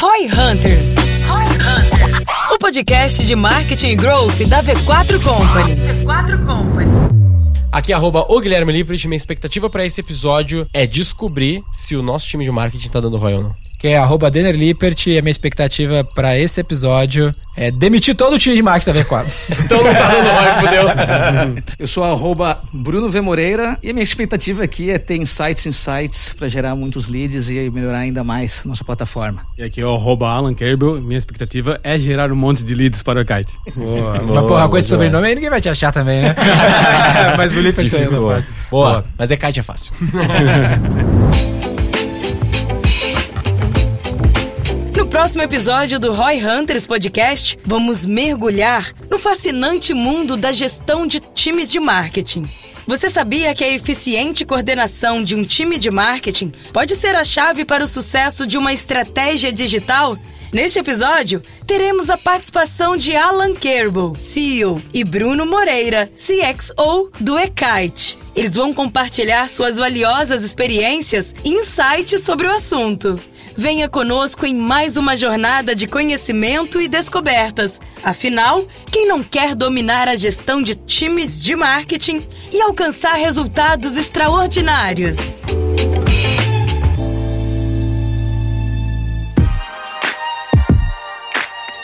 Roy Hunters. O podcast de marketing e growth da V4 Company. V4 Company. Aqui é arroba o Guilherme Lippert. Minha expectativa para esse episódio é descobrir se o nosso time de marketing tá dando ROI ou não que é arroba Denner Lippert, e a minha expectativa para esse episódio é demitir todo o time de marketing da V4. então não tá dando ROI, fudeu. Eu sou arroba Bruno V. Moreira e a minha expectativa aqui é ter insights, insights para gerar muitos leads e melhorar ainda mais nossa plataforma. E aqui é o arroba Alan Kerbel, minha expectativa é gerar um monte de leads para o Kite. Boa. Boa, Mas porra, com esse sobrenome aí ninguém vai te achar também, né? Mas o Lippert é fácil. Boa. Boa, mas é Kite é fácil. próximo episódio do Roy Hunters Podcast, vamos mergulhar no fascinante mundo da gestão de times de marketing. Você sabia que a eficiente coordenação de um time de marketing pode ser a chave para o sucesso de uma estratégia digital? Neste episódio, teremos a participação de Alan Kerbel, CEO, e Bruno Moreira, CXO do Ekite. Eles vão compartilhar suas valiosas experiências e insights sobre o assunto. Venha conosco em mais uma jornada de conhecimento e descobertas. Afinal, quem não quer dominar a gestão de times de marketing e alcançar resultados extraordinários?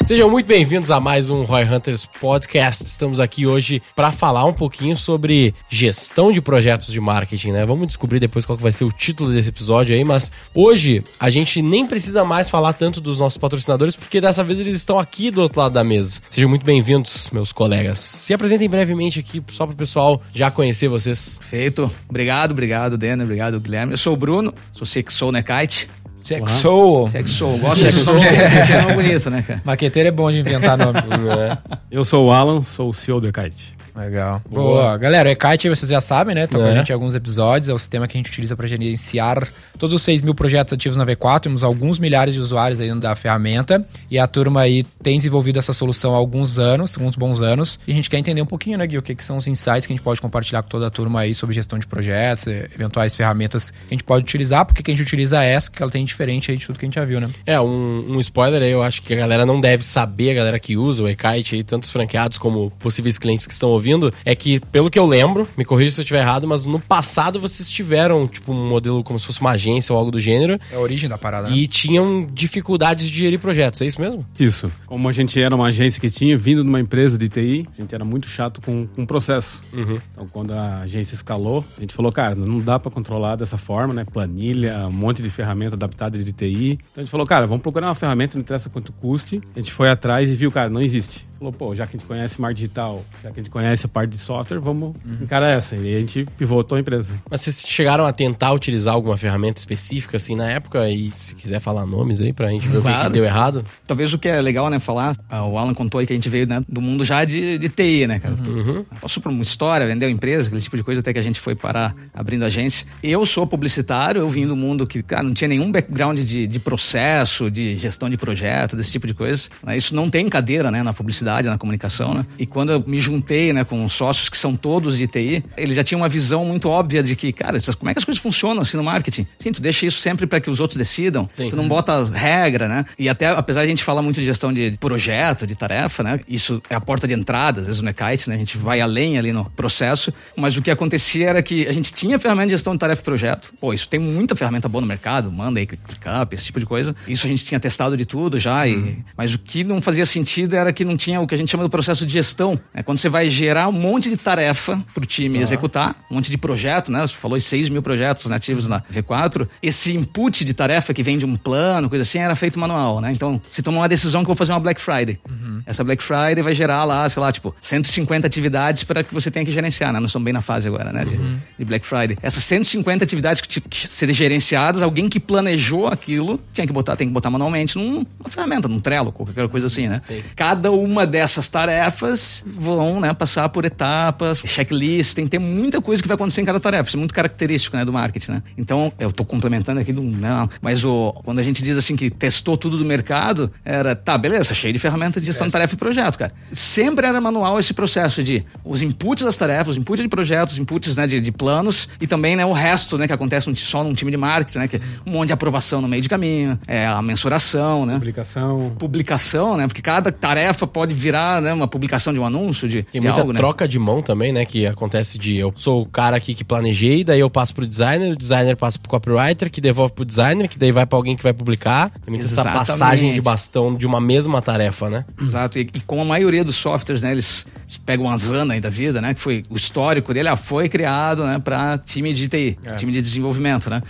Sejam muito bem-vindos a mais um Roy Hunters Podcast. Estamos aqui hoje para falar um pouquinho sobre gestão de projetos de marketing, né? Vamos descobrir depois qual vai ser o título desse episódio aí, mas hoje a gente nem precisa mais falar tanto dos nossos patrocinadores, porque dessa vez eles estão aqui do outro lado da mesa. Sejam muito bem-vindos, meus colegas. Se apresentem brevemente aqui, só para o pessoal já conhecer vocês. Feito. Obrigado, obrigado, Dena. Obrigado, Guilherme. Eu sou o Bruno, sou Sexou Nekite. Sexou. Sexou. Gosto de sexou. É nome bonito, né, cara? Maqueteiro é bom de inventar nome. Eu sou o Alan, sou o CEO do Kite. Legal. Boa. Boa. Galera, o Ekite vocês já sabem, né? Tá com a é. gente em alguns episódios. É o sistema que a gente utiliza para gerenciar todos os 6 mil projetos ativos na V4. Temos alguns milhares de usuários aí da ferramenta. E a turma aí tem desenvolvido essa solução há alguns anos, alguns bons anos. E a gente quer entender um pouquinho, né, Gui, o que, que são os insights que a gente pode compartilhar com toda a turma aí sobre gestão de projetos, eventuais ferramentas que a gente pode utilizar, porque que a gente utiliza essa, que ela tem diferente aí de tudo que a gente já viu, né? É, um, um spoiler aí, eu acho que a galera não deve saber, a galera que usa o Ekite aí, tantos franqueados como possíveis clientes que estão ouvindo, é que pelo que eu lembro, me corrija se eu estiver errado, mas no passado vocês tiveram, tipo, um modelo como se fosse uma agência ou algo do gênero. É a origem da parada, né? E tinham dificuldades de gerir projetos, é isso mesmo? Isso. Como a gente era uma agência que tinha vindo de uma empresa de TI, a gente era muito chato com, com o processo. Uhum. Então, quando a agência escalou, a gente falou, cara, não dá para controlar dessa forma, né? Planilha, um monte de ferramenta adaptada de TI. Então, a gente falou, cara, vamos procurar uma ferramenta, não interessa quanto custe. A gente foi atrás e viu, cara, não existe falou, pô, já que a gente conhece mar digital, já que a gente conhece a parte de software, vamos uhum. encarar essa. E a gente pivotou a empresa. Mas vocês chegaram a tentar utilizar alguma ferramenta específica assim na época? E se quiser falar nomes aí pra gente ver claro. o que, que, deu errado? Talvez o que é legal, né, falar, ah, o Alan contou aí que a gente veio né, do mundo já de, de TI, né, cara? Uhum. Passou por uma história, vendeu empresa, aquele tipo de coisa, até que a gente foi parar abrindo agência. Eu sou publicitário, eu vim do mundo que, cara, não tinha nenhum background de, de processo, de gestão de projeto, desse tipo de coisa. Isso não tem cadeira, né, na publicidade, na comunicação, né? E quando eu me juntei, né, com sócios que são todos de TI, eles já tinham uma visão muito óbvia de que, cara, como é que as coisas funcionam assim no marketing? Sim, tu deixa isso sempre para que os outros decidam. Sim. Tu não bota regra, né? E até, apesar de a gente falar muito de gestão de projeto, de tarefa, né? Isso é a porta de entrada, às vezes no Ekite, né? A gente vai além ali no processo. Mas o que acontecia era que a gente tinha ferramenta de gestão de tarefa e projeto. Pô, isso tem muita ferramenta boa no mercado, manda aí, ClickUp, esse tipo de coisa. Isso a gente tinha testado de tudo já. E... Uhum. Mas o que não fazia sentido era que não tinha o que a gente chama do processo de gestão. Né? Quando você vai gerar um monte de tarefa para o time executar, um monte de projeto, né? Você falou 6 mil projetos nativos na V4. Esse input de tarefa que vem de um plano, coisa assim, era feito manual, né? Então, se toma uma decisão que eu vou fazer uma Black Friday. Uhum. Essa Black Friday vai gerar lá, sei lá, tipo, 150 atividades para que você tenha que gerenciar, né? Nós estamos bem na fase agora, né? De, uhum. de Black Friday. Essas 150 atividades que, que serem gerenciadas, alguém que planejou aquilo tinha que botar, tem que botar manualmente numa ferramenta, num Trello, qualquer coisa assim, né? Sim. Cada uma dessas tarefas vão, né, passar por etapas, checklist, tem que ter muita coisa que vai acontecer em cada tarefa. Isso é muito característico, né, do marketing, né? Então, eu estou complementando aqui, do, não, mas o, quando a gente diz assim que testou tudo do mercado, era, tá, beleza, cheio de ferramenta de gestão de tarefa e projeto, cara. Sempre era manual esse processo de os inputs das tarefas, os inputs de projetos, os inputs né, de, de planos e também né, o resto né, que acontece só num time de marketing, né? Que um monte de aprovação no meio de caminho, é a mensuração, né? Publicação. Publicação, né? Porque cada tarefa pode virar né, uma publicação de um anúncio, de, Tem de muita algo, né? troca de mão também, né? Que acontece de eu sou o cara aqui que planejei, daí eu passo pro designer, o designer passa pro copywriter, que devolve pro designer, que daí vai pra alguém que vai publicar. Tem muita essa passagem de bastão de uma mesma tarefa, né? Exato, e, e como a maioria dos softwares, né, eles pegam a Zana aí da vida, né, que foi o histórico dele, ah, foi criado, né, para time de TI, time de desenvolvimento, né.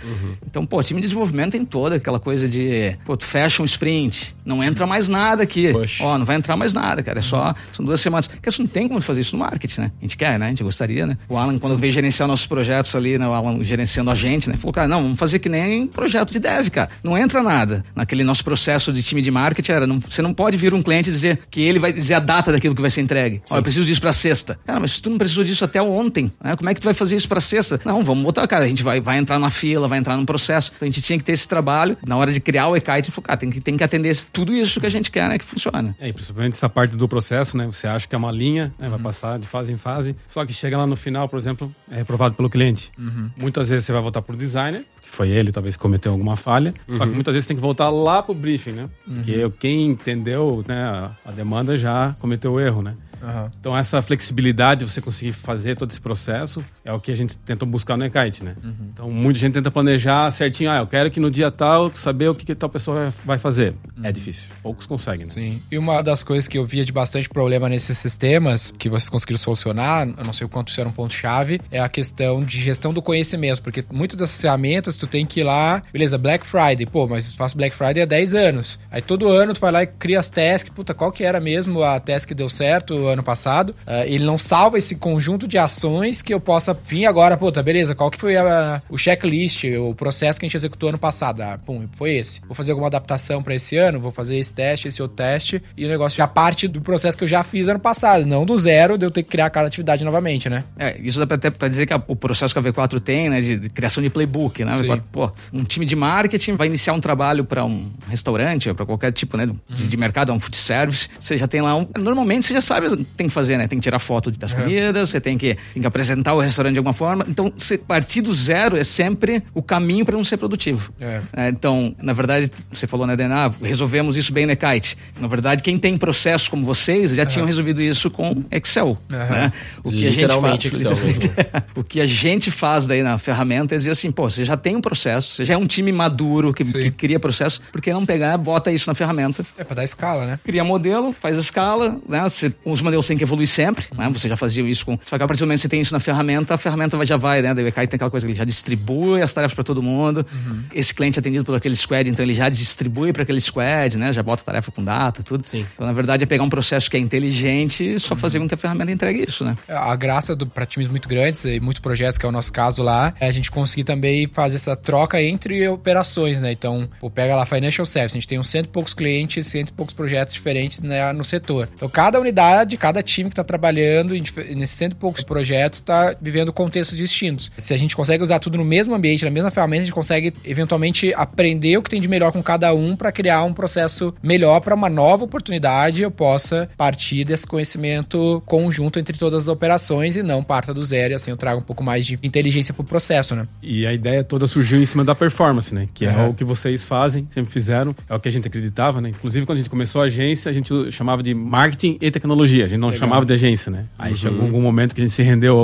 Então, pô, time de desenvolvimento tem toda aquela coisa de, pô, tu fecha um sprint, não entra mais nada aqui, Puxa. ó, não vai entrar mais nada, cara, é só, são duas semanas, porque isso não tem como fazer isso no marketing, né, a gente quer, né, a gente gostaria, né. O Alan, quando veio gerenciar nossos projetos ali, né, o Alan gerenciando a gente, né, falou, cara, não, vamos fazer que nem projeto de dev, cara, não entra nada. Naquele nosso processo de time de marketing, era, não- você não pode vir um cliente e dizer que ele vai dizer a data daquilo que vai ser entregue. Ó, eu preciso disso pra sexta. Cara, mas tu não precisou disso até ontem, né, como é que tu vai fazer isso pra sexta? Não, vamos botar, cara, a gente vai, vai entrar na fila, vai entrar num processo. Então a gente tinha que ter esse trabalho, na hora de criar o e-kite, a gente falou, cara, tem que, tem que atender tudo isso que a gente quer, né, que funcione. É, e principalmente essa parte do processo, né? Você acha que é uma linha, né? vai passar de fase em fase, só que chega lá no final, por exemplo, é reprovado pelo cliente. Muitas vezes você vai voltar pro designer, que foi ele, talvez cometeu alguma falha, só que muitas vezes tem que voltar lá pro briefing, né? Porque quem entendeu né, a demanda já cometeu o erro, né? Aham. Então essa flexibilidade, você conseguir fazer todo esse processo, é o que a gente tentou buscar no Ekite, né? Então muita gente tenta planejar certinho, ah, eu quero que no dia tal saber o que, que tal pessoa vai- fazer. É difícil, poucos conseguem, né? Sim. E uma das coisas que eu via de bastante problema nesses sistemas, que vocês conseguiram solucionar, eu não sei o quanto isso era um ponto-chave, é a questão de gestão do conhecimento. Porque muitas dessas ferramentas tu tem que ir lá, beleza, Black Friday, pô, mas faço Black Friday há 10 anos. Aí todo ano tu vai lá e cria as tasks, puta, qual que era mesmo a task que deu certo ano passado? Ah, ele não salva esse conjunto de ações que eu possa vir agora, puta, beleza, qual que foi a- o checklist, o processo que a gente executou ano passado? Ah, pum, foi esse. Vou fazer alguma adaptação para esse ano, vou fazer esse teste, esse outro teste, e o negócio já parte do processo que eu já fiz ano passado, não do zero de eu ter que criar cada atividade novamente, né? É, isso dá até pra dizer que a- o processo que a V4 tem, né, de, de criação de playbook, né? A Sim. V4, pô, um time de marketing vai iniciar um trabalho para um restaurante, para qualquer tipo, né, de, de mercado, um food service, você já tem lá um, normalmente você já sabe tem que fazer, né? Tem que tirar foto das comidas, você tem que, tem que apresentar o restaurante de alguma forma. Então, partir do zero é sempre o caminho para não ser produtivo. É. É, então, na verdade, você falou, né, Dena, ah, resolvemos isso bem no Kite. Na verdade, quem tem processos como vocês já tinham resolvido isso com Excel. Né? O que a gente Literalmente faz, Excel literalmente. o que a gente faz daí na ferramenta é dizer assim, pô, você já tem um processo, você já é um time maduro que, que cria processo, por que não pegar, bota isso na ferramenta? É pra dar escala, né? Cria modelo, faz a escala, né? Você- os modelos têm que evoluir sempre, né? Você já fazia isso com. Só que a partir do momento que você tem isso na ferramenta, a ferramenta já vai, né? Daí o EKI tem aquela coisa que ele já distribui as tarefas para todo mundo. Esse cliente é atendido por aquele squad, então ele já distribui para aquele squad, né? Já bota tarefa com data, tudo. Sim. Então, na verdade, é pegar um processo que é inteligente e só fazer com que a ferramenta entregue isso, né? A graça do, pra times muito grandes e muitos projetos, que é o nosso caso lá, é a gente conseguir também fazer essa troca entre operações, né? Então, pô, pega lá Financial Service, a gente tem uns cento e poucos clientes, cento e poucos projetos diferentes né, no setor. Então, cada unidade, cada time que tá trabalhando nesses cento e poucos projetos tá vivendo contextos distintos. Se a gente consegue usar tudo no mesmo ambiente, na mesma ferramenta, a gente consegue eventualmente aprender o que tem de melhor com cada um para criar um processo melhor para uma nova oportunidade eu possa partir desse conhecimento conjunto entre todas as operações e não parta do zero e assim eu trago um pouco mais de inteligência pro processo, né? E a ideia toda surgiu em cima da performance, né? Que é Aham. o que vocês fazem, sempre fizeram, é o que a gente acreditava, né? Inclusive, quando a gente começou a agência, a gente chamava de marketing e tecnologia. A gente não Legal. chamava de agência, né? Aí Uhum. chegou algum momento que a gente se rendeu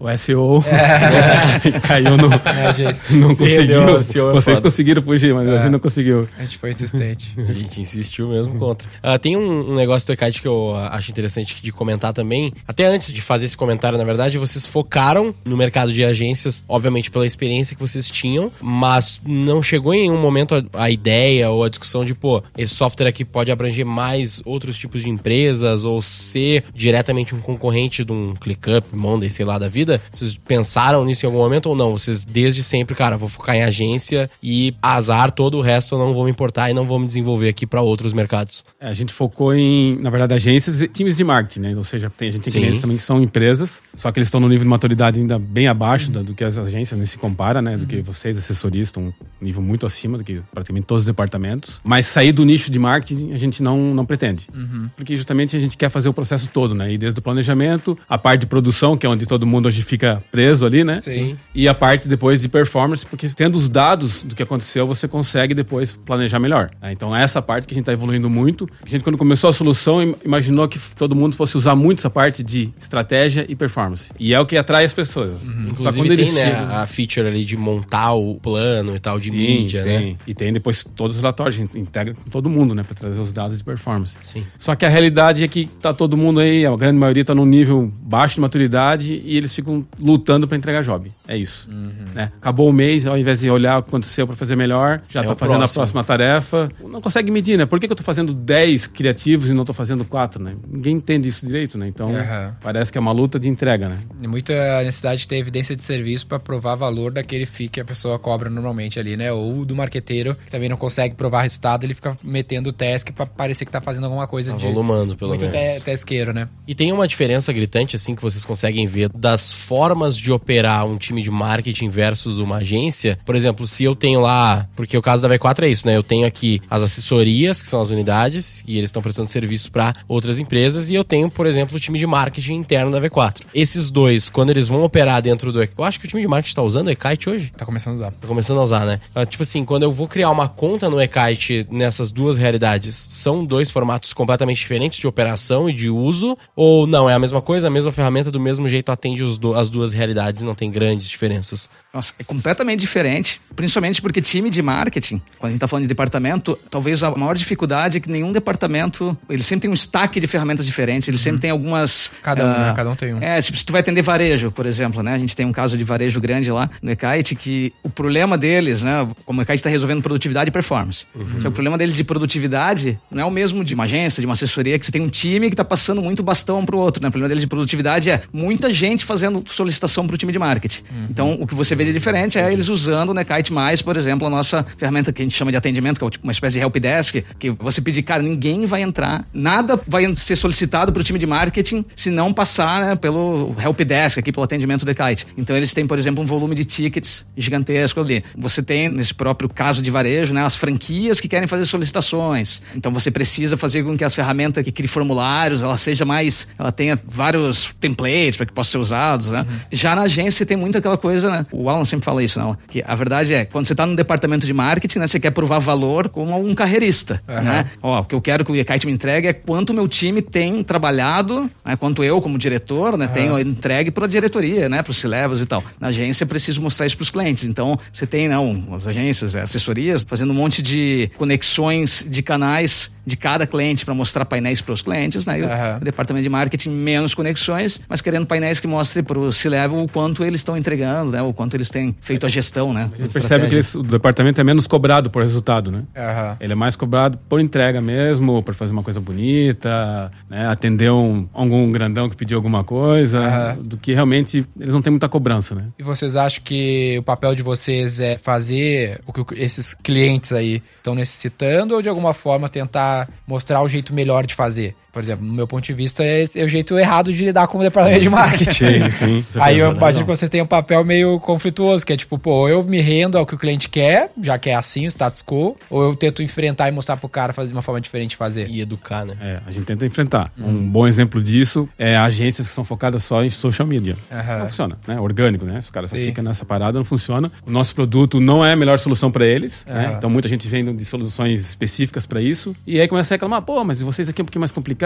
ao, ao SEO É. e caiu no. agência. Não conseguiu. SEO é Vocês foda. conseguiram fugir, mas a É. gente não conseguiu. A gente foi insistente. A gente insistiu mesmo contra. Ah, tem um, um negócio do Ekite que eu acho interessante de comentar também. Até antes de fazer esse comentário, na verdade, vocês focaram no mercado de agências, obviamente pela experiência que vocês tinham, mas não chegou em nenhum momento a, a ideia ou a discussão de, pô, esse software aqui pode abranger mais outros tipos de empresas ou ser diretamente um concorrente de um ClickUp, Monday, sei lá, da vida. Vocês pensaram nisso em algum momento ou não? Vocês desde sempre, cara, vou focar em agência e azar, todo o resto eu não vou me importar e não vou me desenvolver aqui para outros mercados. É, a gente focou em, na verdade, agências e times de marketing, né? Ou seja, tem, a gente tem Sim. clientes também que são empresas, só que eles estão no nível de maturidade ainda bem abaixo da- do que as agências, nem se compara, né? Do que vocês, assessorias, estão um nível muito acima do que praticamente todos os departamentos. departamentos, mas sair do nicho de marketing a gente não, não pretende. Uhum. Porque justamente a gente quer fazer o processo todo, né? E desde o planejamento, a parte de produção, que é onde todo mundo hoje fica preso ali, né? Sim. E a parte depois de performance, porque tendo os dados do que aconteceu, você consegue depois planejar melhor. Né? Então é essa parte que a gente está evoluindo muito. A gente, quando começou a solução, imaginou que todo mundo fosse usar muito essa parte de estratégia e performance. E é o que atrai as pessoas. Uhum. Inclusive tem, né, a feature ali de montar o plano e tal, de Sim, mídia, tem. né? E tem depois todos os relatórios, a gente integra com todo mundo, né? Para trazer os dados de performance. Sim. Só que a realidade é que tá todo mundo aí, a grande maioria tá num nível baixo de maturidade e eles ficam lutando para entregar job. É isso. Uhum. Né? Acabou o mês, ao invés de olhar o que aconteceu para fazer melhor, já é tá fazendo próximo. a próxima tarefa. Não consegue medir, né? Por que, que eu tô fazendo 10 criativos e não tô fazendo 4, né? Ninguém entende isso direito, né? Então, uhum. parece que é uma luta de entrega, né? E muita necessidade de ter evidência de serviço para provar valor daquele FII que a pessoa cobra normalmente ali, né? Ou do marqueteiro, que também não consegue provar resultado, ele fica metendo task para parecer que tá fazendo alguma coisa tá de... volumando, pelo muito menos. Te né? E tem uma diferença gritante, assim, que vocês conseguem ver das formas de operar um time de marketing versus uma agência. Por exemplo, se eu tenho lá... Porque o caso da V4 é isso, né? Eu tenho aqui as assessorias, que são as unidades, e eles estão prestando serviço para outras empresas, e eu tenho, por exemplo, o time de marketing interno da V4. Esses dois, quando eles vão operar dentro do... Eu acho que o time de marketing tá usando o Ekite hoje? Tá começando a usar. Tá começando a usar, né? Ah, tipo assim, quando eu vou criar uma conta no Ekite nessas duas realidades, são dois formatos completamente diferentes de operação e de uso? Ou não, é a mesma coisa, a mesma ferramenta, do mesmo jeito atende do, as duas realidades e não tem grandes diferenças? Nossa, é completamente diferente, principalmente porque time de marketing, quando a gente tá falando de departamento, talvez a maior dificuldade é que nenhum departamento, ele sempre tem um stack de ferramentas diferentes, ele uhum. sempre tem algumas... Cada um, uh, né? Cada um tem um. É, se tu vai atender varejo, por exemplo, né? A gente tem um caso de varejo grande lá no Ekite que o problema deles, né? Como o Ekite está resolvendo produtividade e performance. Uhum. o problema deles de produtividade não é o mesmo de uma agência, de uma assessoria, que você tem um time que está passando muito bastão um pro outro, né? O problema deles de produtividade é muita gente fazendo solicitação pro time de marketing. Uhum. Então, o que você vê de diferente é eles usando o Nekite Mais, por exemplo, a nossa ferramenta que a gente chama de atendimento, que é tipo uma espécie de helpdesk, que você pedir, cara, ninguém vai entrar, nada vai ser solicitado pro time de marketing se não passar né, pelo helpdesk, aqui pelo atendimento do Nekite. Então, eles têm, por exemplo, um volume de tickets gigantesco ali. Você tem, nesse próprio caso de varejo, né, as franquias que querem fazer solicitações. Então, você precisa fazer com que as ferramentas que criem formulários, ela seja mais, ela tenha vários templates para que possam ser usados, né? Uhum. Já na agência tem muito aquela coisa, né? O Alan sempre fala isso, não? Que a verdade é, quando você está no departamento de marketing, né, você quer provar valor como um carreirista, uhum. né? Ó, o que eu quero que o Ekite me entregue é quanto meu time tem trabalhado, né? quanto eu como diretor, né, uhum. tenho entregue para a diretoria, né, para os C-levels e tal. Na agência eu preciso mostrar isso para os clientes. Então, você tem, não, as agências, assessorias, fazendo um monte de conexões de canais de cada cliente para mostrar painéis para os clientes, né? Uhum. O, departamento de marketing menos conexões, mas querendo painéis que mostrem para o C-level o quanto eles estão entregando, né? O quanto eles têm feito a gestão, né? Você percebe que eles, o departamento é menos cobrado por resultado, né? Uhum. Ele é mais cobrado por entrega mesmo, por fazer uma coisa bonita, né? Atender um, algum grandão que pediu alguma coisa, uhum. do que realmente eles não têm muita cobrança, né? E vocês acham que o papel de vocês é fazer o que esses clientes aí estão necessitando ou de alguma forma tentar mostrar o jeito melhor de fazer por exemplo, no meu ponto de vista, é, é o jeito errado de lidar com o departamento de marketing. sim, sim. Aí eu imagino que vocês têm um papel meio conflituoso, que é tipo, pô, eu me rendo ao que o cliente quer, já que é assim o status quo, ou eu tento enfrentar e mostrar pro cara fazer de uma forma diferente de fazer. E educar, né? É, a gente tenta enfrentar. Hum. Um bom exemplo disso é agências que são focadas só em social media. Uhum. Não funciona, né? Orgânico, né? Se o cara só fica nessa parada, não funciona. O nosso produto não é a melhor solução para eles, uhum. né? Então muita gente vem de soluções específicas para isso. E aí começa a reclamar, pô, mas vocês aqui é um pouquinho mais complicado,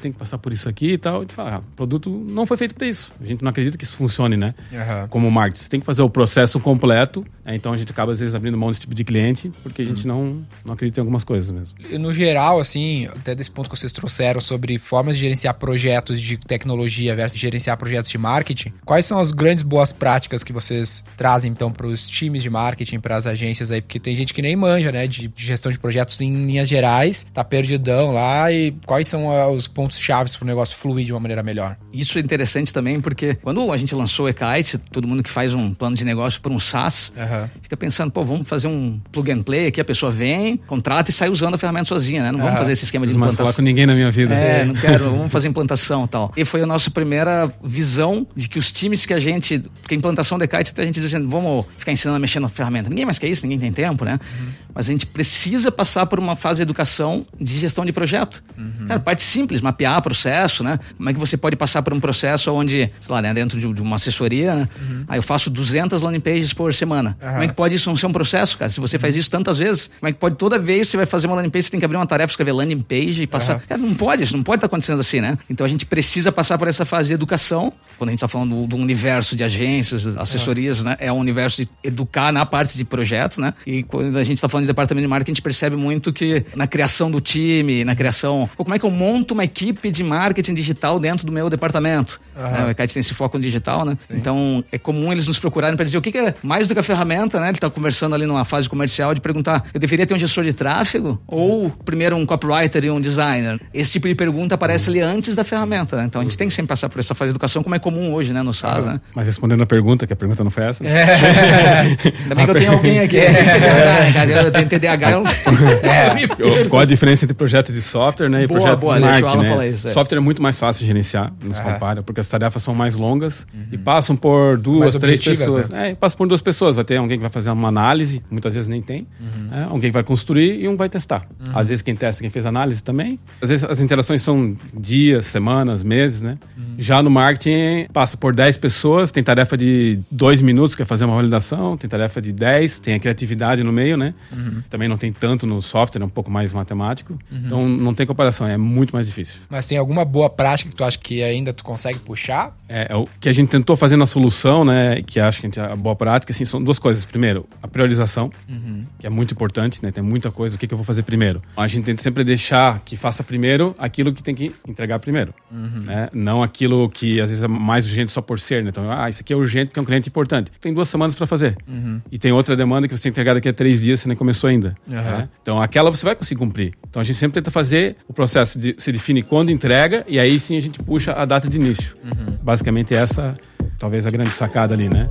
tem que passar por isso aqui e tal. A gente fala, ah, o produto não foi feito para isso. A gente não acredita que isso funcione, né? Uhum. Como marketing. Você tem que fazer o processo completo. Né? Então a gente acaba, às vezes, abrindo mão desse tipo de cliente, porque a gente uhum. não, não acredita em algumas coisas mesmo. E no geral, assim, até desse ponto que vocês trouxeram sobre formas de gerenciar projetos de tecnologia versus gerenciar projetos de marketing, quais são as grandes boas práticas que vocês trazem, então, para os times de marketing, para as agências aí? Porque tem gente que nem manja, né, de gestão de projetos em linhas gerais, tá perdidão lá, e quais são ah, os pontos chaves para o negócio fluir de uma maneira melhor. Isso é interessante também, porque quando a gente lançou o e-kite, todo mundo que faz um plano de negócio por um SaaS, uhum. fica pensando, pô, vamos fazer um plug and play aqui, a pessoa vem, contrata e sai usando a ferramenta sozinha, né? Não uhum. vamos fazer esse esquema de implantação. Não falar com ninguém na minha vida. É, assim. não quero, vamos fazer implantação e tal. E foi a nossa primeira visão de que os times que a gente, porque a implantação do e-kite, a gente dizendo, vamos ficar ensinando a mexer na ferramenta. Ninguém mais quer isso, ninguém tem tempo, né? Uhum. Mas a gente precisa passar por uma fase de educação de gestão de projeto. Uhum. Cara, parte simples, mapear processo, né? Como é que você pode passar por um processo onde, sei lá, né, dentro de, de uma assessoria, né? Uhum. Aí eu faço 200 landing pages por semana. Uhum. Como é que pode isso não ser um processo, cara? Se você faz isso tantas vezes, como é que pode toda vez que você vai fazer uma landing page, você tem que abrir uma tarefa, escrever landing page e passar. Cara, não pode, isso não pode estar acontecendo assim, né? Então a gente precisa passar por essa fase de educação. Quando a gente está falando do, do, universo de agências, assessorias, né? É um universo de educar na parte de projeto, né? E quando a gente está falando de departamento de marketing, a gente percebe muito que na criação do time, na criação. Pô, como é que eu monto uma equipe de marketing digital dentro do meu departamento? Uhum. O ECAT tem esse foco no digital, né? Sim. Então é comum eles nos procurarem para dizer o que, que, é mais do que a ferramenta, né? Ele está conversando ali numa fase comercial de perguntar: eu deveria ter um gestor de tráfego ou primeiro um copywriter e um designer? Esse tipo de pergunta aparece ali antes da ferramenta, né? Então a gente tem que sempre passar por essa fase de educação, como é comum hoje, né? No SaaS, né? Mas respondendo a pergunta, que a pergunta não foi essa, né? É. Ainda bem que eu tenho alguém aqui que tem TDAH, né, cara? Eu tenho TDAH, eu não é. Qual a diferença entre projeto de software né, e boa, projeto boa, de marketing, né? Isso, é. Software é muito mais fácil de gerenciar, nos compara, porque as tarefas são mais longas uhum. e passam por duas, três pessoas. Né? É, passam por duas pessoas. Vai ter alguém que vai fazer uma análise, muitas vezes nem tem. Uhum. É, alguém que vai construir e um vai testar. Uhum. Às vezes quem testa, quem fez análise também. Às vezes as interações são dias, semanas, meses, né? Já no marketing, passa por 10 pessoas, tem tarefa de dois minutos, que é fazer uma validação, tem tarefa de 10, tem a criatividade no meio, né? Uhum. Também não tem tanto no software, é um pouco mais matemático. Uhum. Então não tem comparação, é muito mais difícil. Mas tem alguma boa prática que tu acha que ainda tu consegue puxar? É, é o que a gente tentou fazer na solução, né? Que acho que a, gente, a boa prática, assim, são duas coisas. Primeiro, a priorização, uhum. que é muito importante, né? Tem muita coisa, o que, que eu vou fazer primeiro? A gente tenta sempre deixar que faça primeiro aquilo que tem que entregar primeiro, uhum. né? Não aquilo que às vezes é mais urgente só por ser, né? Então, ah, isso aqui é urgente porque é um cliente importante. Tem duas semanas para fazer. Uhum. E tem outra demanda que você tem que entregar daqui a três dias, você nem começou ainda. Né? Então, aquela você vai conseguir cumprir. Então, a gente sempre tenta fazer o processo de se define quando entrega e aí sim a gente puxa a data de início. Uhum. Basicamente essa, talvez a grande sacada ali, né?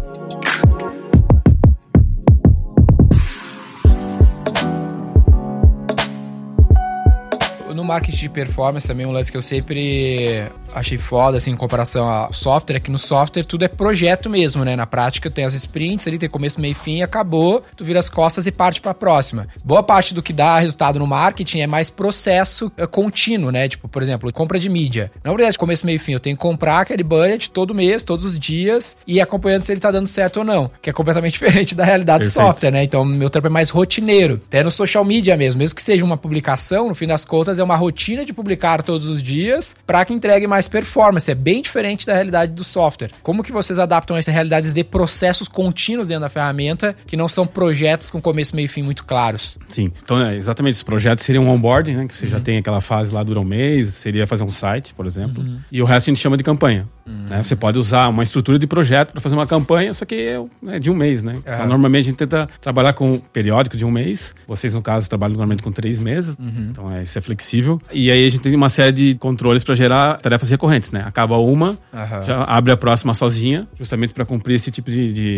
no marketing de performance também um lance que eu sempre achei foda, assim, em comparação ao software, é que no software tudo é projeto mesmo, né? Na prática tem as sprints ali, tem começo, meio e fim, acabou, tu vira as costas e parte pra próxima. Boa parte do que dá resultado no marketing é mais processo é, contínuo, né? Tipo, por exemplo, compra de mídia. Não é verdade, começo, meio fim. Eu tenho que comprar aquele budget todo mês, todos os dias, e acompanhando se ele tá dando certo ou não. Que é completamente diferente da realidade Perfeito. do software, né? Então, meu trampo é mais rotineiro. Até no social media mesmo. Mesmo que seja uma publicação, no fim das contas, é uma rotina de publicar todos os dias para que entregue mais mais performance, é bem diferente da realidade do software. Como que vocês adaptam essas realidades de processos contínuos dentro da ferramenta, que não são projetos com começo, meio e fim muito claros? Sim, então é, exatamente, esses projetos seriam um onboarding, né, que você uhum. já tem aquela fase lá, dura um mês, seria fazer um site, por exemplo, uhum. e o resto a gente chama de campanha. Uhum. Né? Você pode usar uma estrutura de projeto para fazer uma campanha, só que é né, de um mês, né? Então, normalmente a gente tenta trabalhar com um periódico de um mês, vocês no caso trabalham normalmente com três meses, uhum. então é, isso é flexível, e aí a gente tem uma série de controles para gerar tarefas recorrentes, né? Acaba uma, uhum. já abre a próxima sozinha, justamente para cumprir esse tipo de, de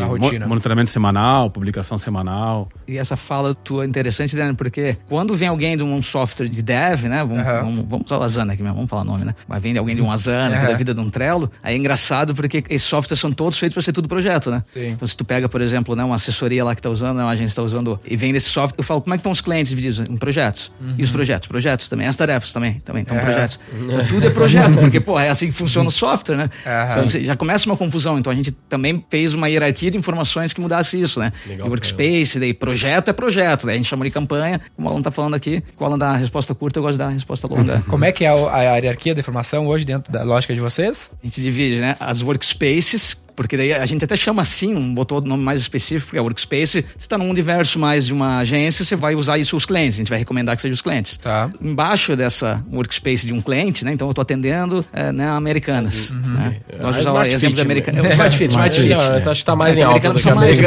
monitoramento semanal, publicação semanal. E essa fala tua é interessante, Dani, porque quando vem alguém de um software de dev, né? Vamos, uhum. vamos, vamos usar o Asana aqui mesmo, vamos falar nome, né? Mas vem alguém de um Asana, uhum. da vida de um Trello, aí é engraçado porque esses softwares são todos feitos para ser tudo projeto, né? Sim. Então se tu pega, por exemplo, né, uma assessoria lá que tá usando, né, uma agência está usando, e vem desse software, eu falo, como é que estão os clientes divididos em projetos? E os projetos? Projetos também, as tarefas também, também, estão projetos. Então, tudo é projeto, porque, pô, é assim que funciona o software, né? Então, já começa uma confusão. Então a gente também fez uma hierarquia de informações que mudasse isso, né? Legal, workspace, daí projeto é projeto, daí a gente chama de campanha, como o Alan tá falando aqui, o Alan dá a resposta curta, eu gosto de dar a resposta longa. Como é que é a, a hierarquia da informação hoje dentro da lógica de vocês? A gente divide, né? As workspaces, porque daí a gente até chama assim, botou nome mais específico, porque é Workspace. Você está num universo mais de uma agência, você vai usar isso os clientes. A gente vai recomendar que seja os clientes. Tá. Embaixo dessa Workspace de um cliente, né? Então eu estou atendendo é, né, americanas. Uhum. Né? É, Nós usar o exemplo da americana. É, Smart Fit, Smart Fit. Não, eu acho que está mais em alta do que mais.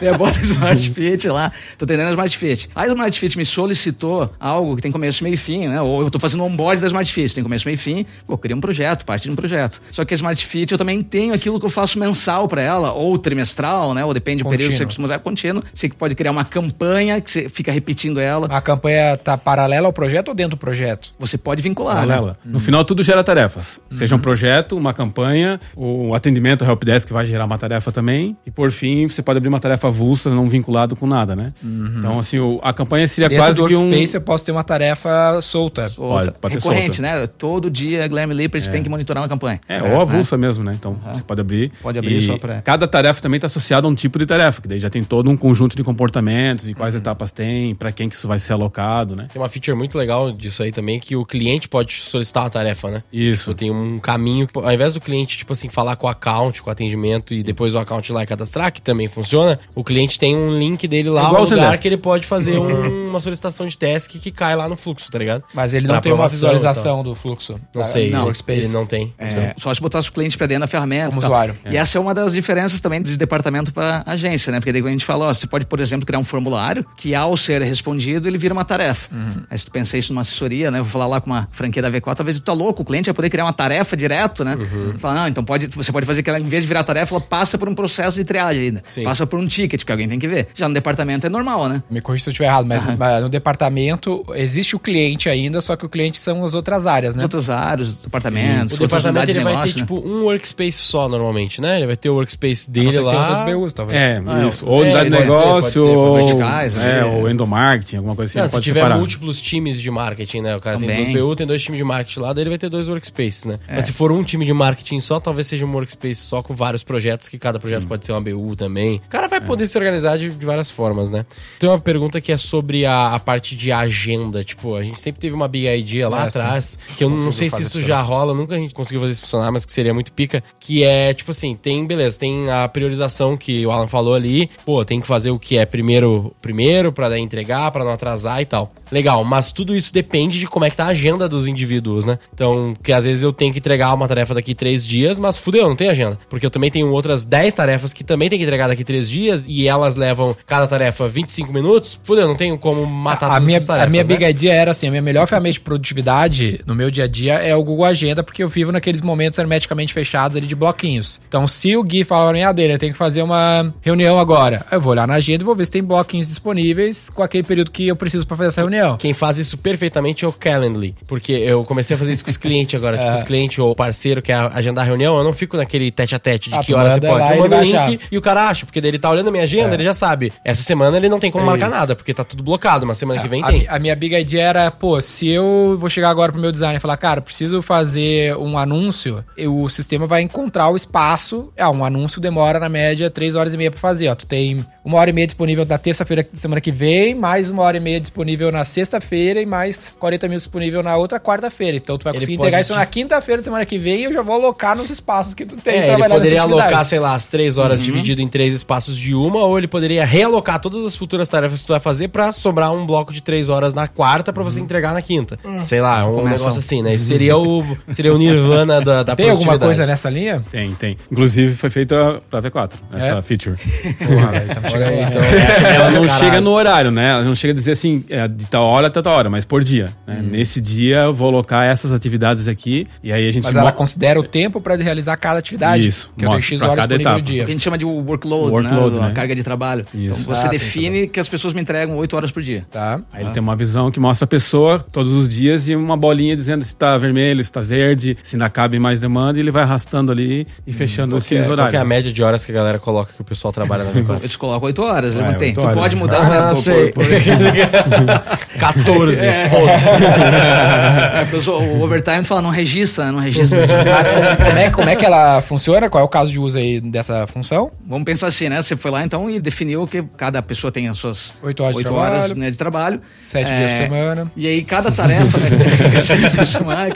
é, bota Smart Fit lá. Tô atendendo a Smart Fit. Aí o Smart Fit me solicitou algo que tem começo, meio e fim, né? Ou eu estou fazendo um onboard da Smart Fit, tem começo, meio e fim. Pô, eu queria um projeto, parte de um projeto. Só que a Smart Fit fit, eu também tenho aquilo que eu faço mensal para ela, ou trimestral, né? Ou depende do Contínuo. período que você costuma usar, é contínuo. Você pode criar uma campanha que você fica repetindo ela. A campanha tá paralela ao projeto ou dentro do projeto? Você pode vincular, né? Paralela. No final, tudo gera tarefas. Seja um projeto, uma campanha, o atendimento ao helpdesk vai gerar uma tarefa também. E por fim, você pode abrir uma tarefa avulsa, não vinculado com nada, né? Então, assim, o- a campanha seria Dentro quase do que um. eu posso ter uma tarefa solta. Pode, pode ter Recorrente, solta. né? Todo dia, Guilherme Lippert tem que monitorar uma campanha. É, ou avulsa mesmo, né? Então, você pode abrir. Pode abrir E só pra- Cada tarefa também está associada a um tipo de tarefa, que daí já tem todo um conjunto de comportamentos e quais etapas tem, para quem que isso vai ser alocado, né? Tem uma feature muito legal disso aí também, que o cliente pode solicitar uma tarefa, né? Isso. Tipo, tem um caminho, ao invés do cliente, tipo assim, falar com o account, com o atendimento e depois o account lá e cadastrar, que também funciona, o cliente tem um link dele lá, É igual um lugar que ele pode fazer um- uma solicitação de task que cai lá no fluxo, tá ligado? Mas ele não Pra tem uma visualização do fluxo. Não sei, não, workspace. ele não tem. É, só se botasse o cliente pra dentro da ferramenta. Como e usuário. E essa é uma das diferenças também de departamento para agência, né? Porque daí quando a gente fala, ó, você pode, por exemplo, criar um formulário que ao ser respondido, ele vira uma tarefa. Uhum. Aí se tu pensa isso numa assessoria, né? Vou falar lá com uma franquia da V4, talvez tu tá louco, o cliente vai poder criar uma tarefa direto, né? Uhum. Fala, não, então pode, você pode fazer que ela, em vez de virar tarefa, ela passa por um processo de triagem ainda. Sim. Passa por um ticket que alguém tem que ver. Já no departamento é normal, né? Me corrija se eu estiver errado, mas mas no departamento existe o cliente ainda, só que o cliente são as outras áreas, né? As outras áreas, os departamentos, O departamento ele vai ter, negócio, né? tipo, um workspace só normalmente, né? Ele vai ter o workspace não dele lá. outras BUs, talvez. É, Ah, isso. é, Ou design de pode ser, negócio, ser, ou, verticais, né? é, ou endomarketing, alguma coisa assim. Não, se pode tiver separar. múltiplos times de marketing, né? O cara tem Também. dois BU, tem dois times de marketing lá, daí ele vai ter dois workspaces, né? Mas se for um time de marketing só, talvez seja um workspace só com vários projetos, que cada projeto pode ser uma BU também. O cara vai poder se organizar de, de várias formas, né? Tem uma pergunta que é sobre a, a parte de agenda. Tipo, a gente sempre teve uma big idea lá Ah, sim. atrás, que eu não Conseguiu sei se isso já rola, nunca a gente conseguiu fazer isso funcionar, mas que seria muito pica, que é, tipo assim, tem, beleza, tem a priorização que o Alan falou ali, pô, tem que fazer o que é primeiro, primeiro para entregar, para não atrasar e tal. Legal, mas tudo isso depende de como é que tá a agenda dos indivíduos, né? Então, que às vezes eu tenho que entregar uma tarefa daqui três dias, mas fudeu, não tem agenda. Porque eu também tenho outras 10 tarefas que também tem que entregar daqui três dias e elas levam cada tarefa 25 minutos. Fudeu, não tenho como matar a todas minha, essas tarefas, a minha né? big idea era assim, a minha melhor ferramenta de produtividade no meu dia a dia é o Google Agenda, porque eu vivo naqueles momentos hermeticamente fechados ali de bloquinhos. Então, se o Gui falar pra mim, ah, dele, tem que fazer uma reunião agora, eu vou olhar na agenda e vou ver se tem bloquinhos disponíveis com aquele período que eu preciso pra fazer essa reunião. Quem faz isso perfeitamente é o Calendly. Porque eu comecei a fazer isso com os clientes agora. Tipo, os clientes ou parceiro quer agendar a reunião, eu não fico naquele tete a tete de Ah, que hora você pode. lá Eu mando o link achar. e o cara acha, porque daí ele tá olhando a minha agenda, ele já sabe. Essa semana ele não tem como É marcar isso. nada, porque tá tudo blocado, mas semana que vem a, tem. a minha big idea era, pô, se eu vou chegar agora pro meu designer e falar, cara, preciso fazer um anúncio, eu- o sistema vai encontrar o espaço. Ah, um anúncio demora na média três horas e meia pra fazer, ó. Tu tem uma hora e meia disponível na terça-feira da semana que vem, mais uma hora e meia disponível na sexta-feira e mais 40 mil disponível na outra quarta-feira. Então tu vai conseguir entregar isso na dis- quinta-feira da semana que vem e eu já vou alocar nos espaços que tu tem. É, ele poderia alocar, sei lá, as três horas dividido em três espaços de uma, ou ele poderia realocar todas as futuras tarefas que tu vai fazer pra sobrar um bloco de três horas na quarta pra você entregar na quinta. Sei lá, um Começa. negócio assim, né? Isso seria o, seria o nirvana da, da Tem alguma produtividade. Coisa nessa linha? Tem, tem. Inclusive foi feita pra V4, essa É? feature. Porra, aí, lá. então. Ela não Caralho. chega no horário, né? Ela não chega a dizer assim, é, de tal hora até tal hora, mas por dia. né? Nesse dia eu vou alocar essas atividades aqui e aí a gente Mas ela considera o tempo pra realizar cada atividade. Isso, Que eu tenho X horas cada disponível no etapa. dia. O que a gente chama de workload, Workload, né? A né? carga de trabalho. Isso. Então você Ah, sim, define que as pessoas me entregam 8 horas por dia. Tá. Aí ele tem uma visão que mostra a pessoa todos os dias e uma bolinha dizendo se tá vermelho, se tá verde, se ainda cabe mais demanda, e ele vai arrastando ali e fechando Qual que, esses é, qual horários. que é a média de horas que a galera coloca que o pessoal trabalha na V4? Eles colocam 8 horas, ele É, mantém. Tu horas. pode mudar, Ah, né? por- sei. por- por- 14, É. foda. É, os- o overtime fala, não registra, né? não registra. Mas como, como é, como é que ela funciona? Qual é o caso de uso aí dessa função? Vamos pensar assim, né? Você foi lá então e definiu que cada pessoa tem as suas Oito horas de oito trabalho. horas, né, de trabalho. Sete É, dias por semana. E aí cada tarefa, né? Sete dias por semana.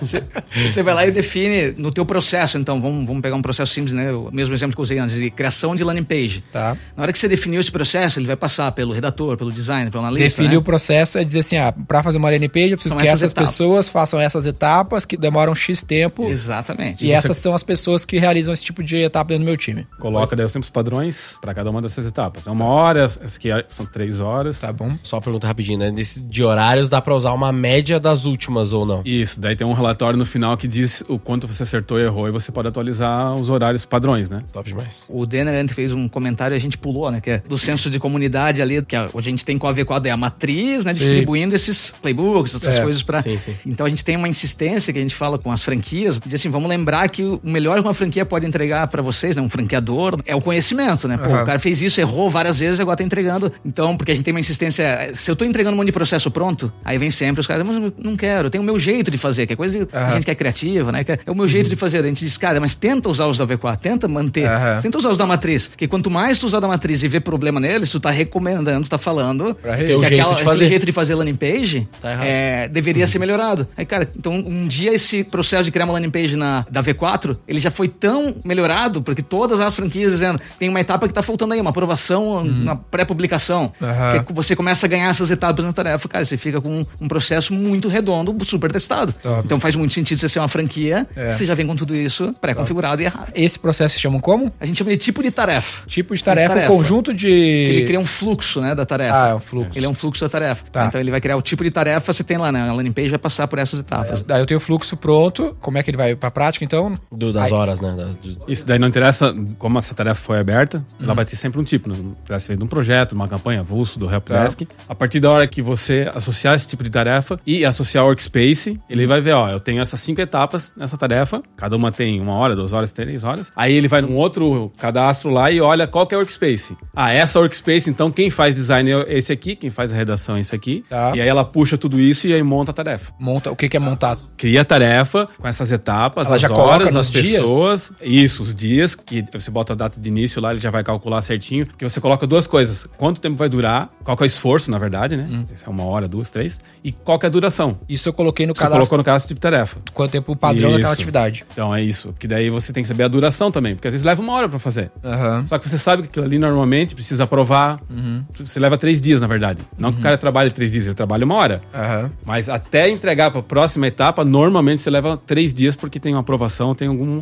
Você, você vai lá e define no teu processo. Então, vamos, vamos pegar um processo simples, né? O mesmo exemplo que eu usei antes, de criação de landing page. Tá. Na hora que você definiu esse processo, ele vai passar pelo redator, pelo designer, pelo analista, Definir né? o processo é dizer assim, ah, pra fazer uma landing page, eu preciso São que essas etapas. pessoas façam essas etapas que demoram X tempo. Exatamente. E essas são as pessoas que realizam esse tipo de etapa dentro do meu time. Coloca daí os tempos padrões para cada uma dessas etapas. É uma hora, que são três horas. Tá bom? Só uma pergunta rapidinho, né? Desse, de horários dá pra usar uma média das últimas ou não? Isso, daí tem um relatório no final que diz o quanto você acertou e errou e você pode atualizar os horários padrões, né? Top demais. O Denner antes fez um comentário e a gente pulou, né? Que é do senso de comunidade ali, que a, a gente tem com a V4 é a matriz, né? Distribuindo esses playbooks, essas É, coisas pra. sim, sim. Então a gente tem uma insistência que a gente fala com as franquias, de assim, vamos lembrar que o melhor que uma franquia pode entregar pra vocês, né? Um franqueador, é o conhecimento, né? Pô, Aham. o cara fez isso, errou várias vezes, agora tá entregando. Então, porque a gente tem uma insistência, se eu tô entregando um monte de processo pronto, aí vem sempre os caras, mas eu não quero, eu tenho o meu jeito de fazer, que é coisa a gente que é criativa, né? É o meu jeito de fazer. A gente diz, cara, mas tenta usar os da V4, tenta manter, Aham. tenta usar os da matriz. Porque quanto mais tu usar da matriz e ver problema neles, tu tá recomendando, tu tá falando Pra que Teu jeito aquele jeito de fazer landing page Tá é, deveria ser melhorado. Aí, cara, então um dia esse processo de criar uma landing page na, da V4, ele já foi tão melhorado, porque todas as franquias dizendo, tem uma etapa que tá faltando aí, uma aprovação na pré-publicação. Que você começa a ganhar essas etapas na tarefa, cara, você fica com um processo muito redondo, super testado. Top. Então faz muito sentido você ser uma franquia, É. você já vem com tudo isso pré-configurado e errado. Esse processo se chama como? A gente chama de tipo de tarefa. Tipo de tarefa, tarefa. conjunto de. Que ele cria um fluxo, né, da tarefa. Ah, é um fluxo. Ele é um fluxo da tarefa. Tá. Então ele vai criar o tipo de tarefa, você tem lá, né? A landing page vai passar por essas etapas. Daí eu tenho o fluxo pronto. Como é que ele vai pra prática, então? Do, das Aí- horas, né? Da- do- Isso daí não interessa como essa tarefa foi aberta, ela vai ter sempre um tipo. Não interessa se vem de um projeto, de uma campanha avulso, do helpdesk. A partir da hora que você associar esse tipo de tarefa e associar o workspace, ele vai ver, ó, eu tenho essas cinco etapas nessa tarefa, cada uma tem uma hora, duas horas, três horas. Aí ele vai num outro cadastro lá e olha qual que é o workspace. Ah, essa workspace, então quem faz design é esse aqui, quem faz a redação é esse aqui. Tá. E aí ela puxa tudo isso e aí monta a tarefa Monta. O que, que é montado? cria a tarefa com essas etapas, Ela as horas, as dias? pessoas. Isso, os dias, que você bota a data de início lá, ele já vai calcular certinho. Que você coloca duas coisas: quanto tempo vai durar, qual que é o esforço, na verdade, né? Hum. Se é uma hora, duas, três, e qual que é a duração. Isso eu coloquei no Você cadastro. colocou no cadastro de tarefa. Quanto tempo o padrão daquela Isso. atividade. Então é isso. Porque daí você tem que saber a duração também. Porque às vezes leva uma hora pra fazer. Aham. Só que você sabe que aquilo ali normalmente precisa aprovar. Uhum. Você leva três dias, na verdade. Não que o cara trabalhe três dias, ele trabalha uma hora. Mas até entregar para a próxima etapa, normalmente você leva três dias porque tem uma aprovação, tem algum,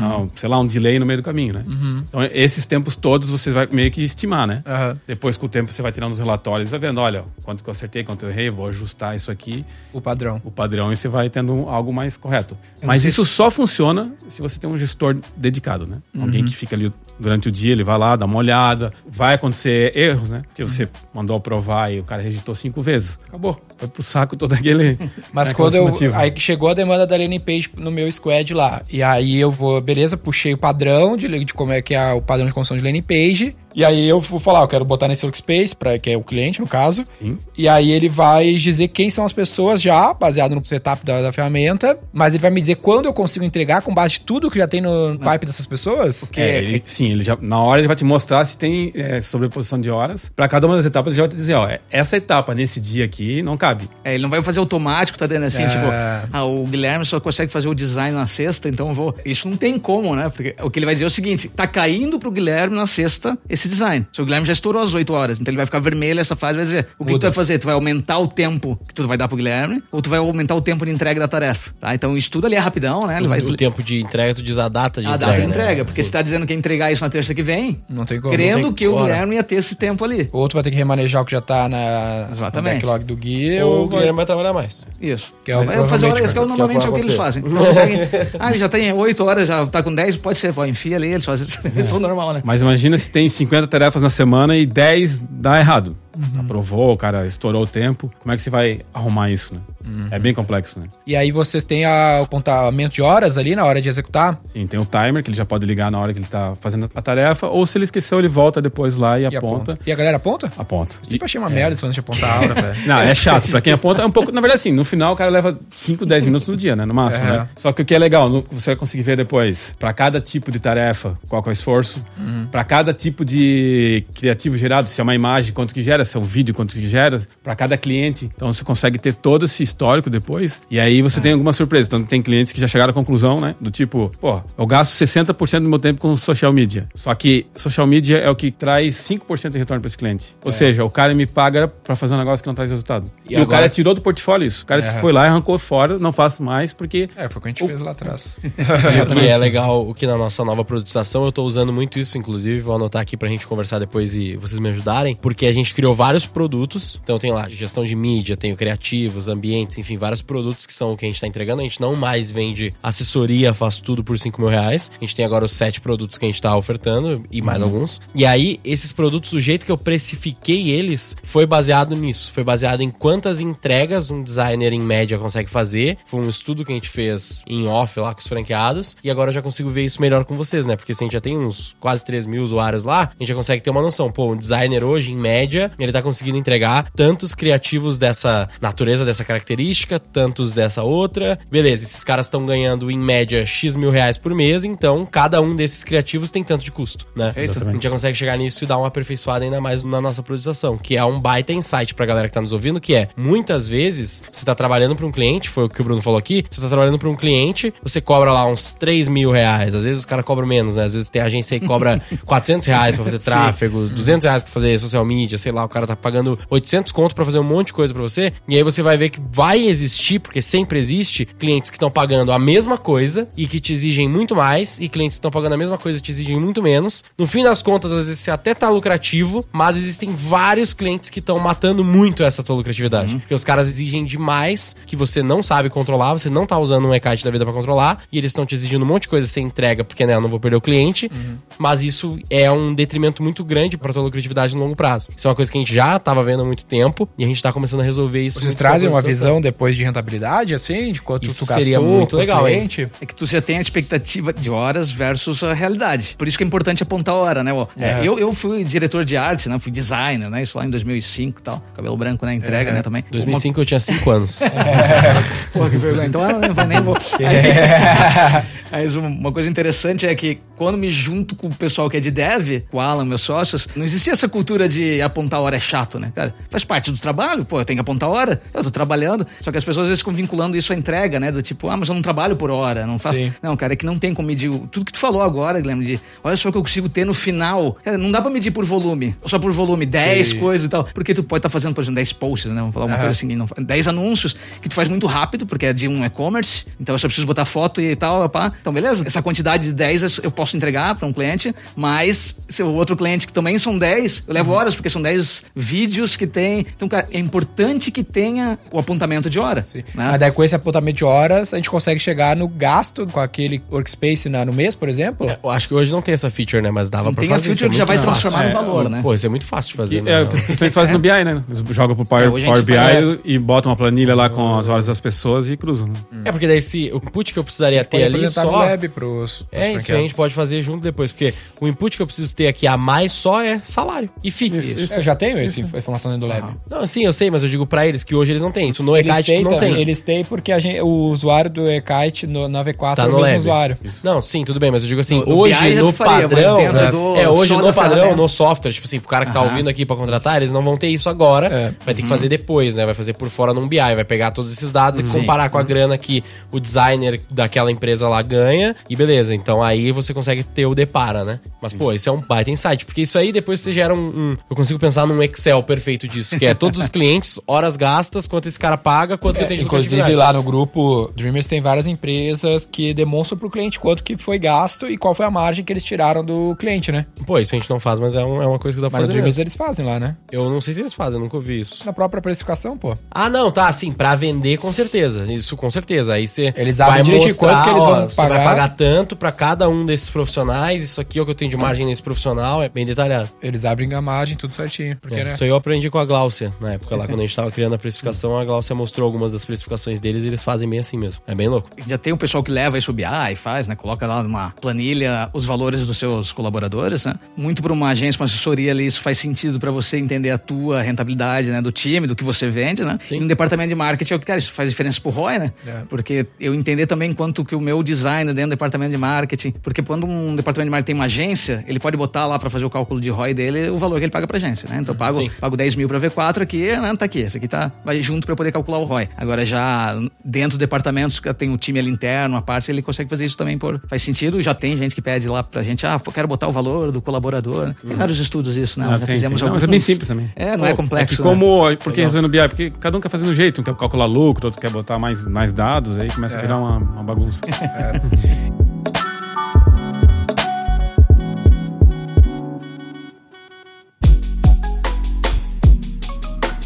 ah, sei lá, um delay no meio do caminho, né? Então esses tempos todos você vai meio que estimar, né? Depois com o tempo você vai tirando os relatórios, vai vendo, olha, quanto que eu acertei, quanto eu errei, vou ajustar isso aqui, O padrão. o padrão, e você vai tendo um- algo mais correto. não Mas isso só funciona se você tem um gestor dedicado, né? Alguém que fica ali durante o dia, ele vai lá, dá uma olhada, vai acontecer erros, né? Porque você mandou aprovar e o cara rejeitou cinco vezes. Acabou. Foi pro saco todo aquele. Mas aquela quando eu. Aí que chegou a demanda da landing page no meu squad lá. E aí eu vou, beleza, puxei o padrão de, de como é que é o padrão de construção de landing page. E aí eu vou falar, eu quero botar nesse workspace, pra, que é o cliente, no caso. Sim. E aí ele vai dizer quem são as pessoas já, baseado no setup da, da ferramenta. Mas ele vai me dizer quando eu consigo entregar com base de tudo que já tem no pipe dessas pessoas. Porque É, ele- sim, ele já, na hora ele vai te mostrar se tem é, sobreposição de horas. Pra cada uma das etapas ele já vai te dizer, ó, é, essa etapa nesse dia aqui não cabe. É, ele não vai fazer automático, tá dentro assim, É. tipo, ah, o Guilherme só consegue fazer o design na sexta, então eu vou. Isso não tem como, né? Porque o que ele vai dizer é o seguinte: tá caindo pro Guilherme na sexta esse design. Se o Guilherme já estourou às 8 horas, então ele vai ficar vermelho essa fase vai dizer: o que, que tu vai fazer? Tu vai aumentar o tempo que tu vai dar pro Guilherme, ou tu vai aumentar o tempo de entrega da tarefa, tá? Então isso tudo ali é rapidão, né? Ele vai o tempo de entrega, tu diz a data de a entrega. data de né? entrega, porque Sim. você tá dizendo que ia entregar isso na terça que vem, Não tem como. crendo tem que o. Guilherme ia ter esse tempo ali. Ou tu vai ter que remanejar o que já tá na, Exatamente. no backlog do guia. Ou o Guilherme vai trabalhar mais. Isso. Que é o- Vai fazer hora, esse que é o- normalmente é o que eles fazem. Então, ah, ele já tem 8 horas, já tá com 10, pode ser, pô, enfia ali, eles fazem isso. é normal, né? Mas imagina se tem 50 tarefas na semana e 10 dá errado. Uhum. Aprovou, o cara estourou o tempo. Como é que você vai arrumar isso, né? Uhum. É bem complexo, né? E aí vocês têm a- o apontamento de horas ali na hora de executar? Sim, tem o timer, que ele já pode ligar na hora que ele tá fazendo a tarefa, ou se ele esqueceu, ele volta depois lá e, E aponta. E a galera aponta? Aponta. Eu sempre E- achei uma merda se você apontar a hora, velho. Não, é chato. Pra quem aponta, é um pouco. Na verdade, assim, no final o cara leva 5, 10 minutos no dia, né? No máximo, É. né? Só que o que é legal, no- você vai conseguir ver depois, pra cada tipo de tarefa, qual é o esforço, Pra cada tipo de criativo gerado, se é uma imagem, quanto que gera, se é um vídeo, quanto que gera, pra cada cliente. Então você consegue ter todo esse histórico depois, e aí você tem alguma surpresa. Então tem clientes que já chegaram à conclusão, né? Do tipo, pô, eu gasto 60% do meu tempo com social media. Só que social media é o que traz 5% de retorno pra esse cliente. Ou seja, o cara me paga pra fazer um negócio que não traz resultado. E E, o agora- cara tirou do portfólio isso. O cara É. foi lá e arrancou fora, não faço mais, porque. É, foi o que a gente fez lá atrás. E o que é legal, o que na nossa nova produção, eu tô usando muito isso, inclusive, vou anotar aqui pra gente conversar depois e vocês me ajudarem, porque a gente criou vários produtos, então tem lá gestão de mídia, tem o criativos, ambiente, enfim, vários produtos que são o que a gente está entregando. A gente não mais vende assessoria, faz tudo por 5 mil reais. A gente tem agora os sete produtos que a gente está ofertando e mais uhum. alguns. E aí, esses produtos, o jeito que eu precifiquei eles foi baseado nisso. Foi baseado em quantas entregas um designer em média consegue fazer. Foi um estudo que a gente fez em off lá com os franqueados. E agora eu já consigo ver isso melhor com vocês, né? Porque se a gente já tem uns quase 3 mil usuários lá, a gente já consegue ter uma noção. Pô, um designer hoje, em média, ele tá conseguindo entregar tantos criativos dessa natureza, dessa característica, tantos dessa outra. Beleza, esses caras estão ganhando em média X mil reais por mês, então cada um desses criativos tem tanto de custo, né? A gente já consegue chegar nisso e dar uma aperfeiçoada ainda mais na nossa produção, que é um baita insight pra galera que tá nos ouvindo, que é, muitas vezes, você tá trabalhando pra um cliente, foi o que o Bruno falou aqui, você tá trabalhando pra um cliente, você cobra lá uns 3 mil reais, às vezes os caras cobram menos, né? Às vezes tem agência que cobra 400 reais pra fazer tráfego, 200 reais pra fazer social media, sei lá, o cara tá pagando 800 conto pra fazer um monte de coisa pra você, e aí você vai ver que vai existir, porque sempre existe, clientes que estão pagando a mesma coisa e que te exigem muito mais, e clientes que estão pagando a mesma coisa e te exigem muito menos. No fim das contas, às vezes você até tá lucrativo, mas existem vários clientes que estão matando muito essa tua lucratividade. Uhum. Porque os caras exigem demais que você não sabe controlar, você não tá usando um e-kite da vida para controlar, e eles estão te exigindo um monte de coisa sem entrega, porque né, eu não vou perder o cliente, uhum. mas isso é um detrimento muito grande para tua lucratividade no longo prazo. Isso é uma coisa que a gente já tava vendo há muito tempo e a gente tá começando a resolver isso. Vocês trazem uma visão depois de rentabilidade, assim, de quanto isso tu gastou seria muito legal, cliente? É que tu já tem a expectativa de horas versus a realidade. Por isso que é importante apontar a hora, né? É. Eu, eu fui diretor de arte, né? Fui designer, né? Isso lá em 2005 e tal. Cabelo branco, né? Entrega, é. né? Também. 2005 Uma... eu tinha 5 anos. É. Porra, que vergonha. Então eu não, nem vou... É. Mas uma coisa interessante é que quando me junto com o pessoal que é de dev, com o Alan, meus sócios, não existia essa cultura de apontar hora é chato, né? Cara, faz parte do trabalho, pô, eu tenho que apontar hora, eu tô trabalhando. Só que as pessoas às vezes ficam vinculando isso à entrega, né? Do tipo, ah, mas eu não trabalho por hora, não faço. Sim. Não, cara, é que não tem como medir. Tudo que tu falou agora, Guilherme, de olha só o que eu consigo ter no final. Cara, não dá pra medir por volume, só por volume, 10 coisas e tal. Porque tu pode estar tá fazendo, por exemplo, 10 posts, né? Vamos falar uma uhum. coisa assim, não, 10 anúncios que tu faz muito rápido, porque é de um e-commerce, então eu só preciso botar foto e tal, pá. Então, beleza, essa quantidade quantidade de 10 eu posso entregar para um cliente, mas se o outro cliente que também são 10, eu levo uhum. horas, porque são 10 vídeos que tem. Então, cara, é importante que tenha o apontamento de hora. Sim. Né? Mas daí com esse apontamento de horas, a gente consegue chegar no gasto com aquele workspace na, no mês, por exemplo? É, eu acho que hoje não tem essa feature, né? Mas dava não pra tem fazer. Tem a feature é que já vai fácil. transformar no valor, é, né? Pô, isso é muito fácil de fazer. E, né? É, os clientes fazem no BI, né? Eles jogam pro Power, é, Power BI faz... e botam uma planilha lá com as horas das pessoas e cruzam. Né? É, porque daí se o input que eu precisaria ter ali só... web pros, pros é, isso a gente pode fazer junto depois, porque o input que eu preciso ter aqui a mais só é salário e FII. Isso, isso. Eu já tenho essa informação dentro do Lab. Não, sim, eu sei, mas eu digo pra eles que hoje eles não têm. Isso no eKite não tem. Eles têm porque gente, o usuário do eKite no, na V4 tá é o mesmo usuário. Não, sim, tudo bem, mas eu digo assim, no, hoje no, no padrão, né? é, hoje no padrão, no software, tipo assim, pro cara que tá ouvindo aqui pra contratar, eles não vão ter isso agora, é. vai ter que fazer depois, né? Vai fazer por fora num BI, vai pegar todos esses dados e comparar com a grana que o designer daquela empresa lá ganha e beleza. Então aí você consegue ter o depara, né? Mas, pô, isso é um baita insight, porque isso aí depois você gera um, um, Eu consigo pensar num Excel perfeito disso, que é todos os clientes, horas gastas, quanto esse cara paga, quanto é, que eu tenho de Inclusive, lá no grupo Dreamers tem várias empresas que demonstram pro cliente quanto que foi gasto e qual foi a margem que eles tiraram do cliente, né? Pô, isso a gente não faz, mas é, um, é uma coisa que dá pra fazer. Mas Dreamers eles fazem lá, né? Eu não sei se eles fazem, eu nunca ouvi isso. Na própria precificação, pô. Ah, não, tá, assim, pra vender com certeza. Isso com certeza. Aí você eles vai mostrar, quanto que eles vão ó, pagar. Você vai pagar tanto pra cada um desses profissionais, isso aqui é o que eu tenho de margem nesse profissional, é bem detalhado. Eles abrem a margem, tudo certinho. Porque, é, né? Isso aí eu aprendi com a Gláucia, na época lá, quando a gente tava criando a precificação, a Gláucia mostrou algumas das precificações deles e eles fazem bem assim mesmo. É bem louco. Já tem um pessoal que leva isso pro BI e faz, né? Coloca lá numa planilha os valores dos seus colaboradores, né? Muito para uma agência, uma assessoria ali, isso faz sentido para você entender a tua rentabilidade, né? Do time, do que você vende, né? Sim. E no departamento de marketing é o que, cara, isso faz diferença pro ROI, né? É. Porque eu entender também quanto que o meu design dentro do departamento de marketing, porque quando um departamento de marketing tem uma agência, ele pode botar lá para fazer o cálculo de ROI dele o valor que ele paga pra agência, né? Então eu pago, pago 10 mil pra V4 aqui, né? Tá aqui, esse aqui tá, vai junto para poder calcular o ROI. Agora já dentro do departamento, tem o time ali interno, a parte, ele consegue fazer isso também por, faz sentido, já tem gente que pede lá pra gente, ah, quero botar o valor do colaborador. Tem uhum. vários estudos isso, né? Ah, já tem, fizemos tem. Não, mas é bem simples também. É, não é complexo. É que como, né? por que resolvendo BI? Porque cada um quer fazer um jeito, um quer calcular lucro, outro quer botar mais, mais dados, aí começa é. a virar uma, uma bagunça. É.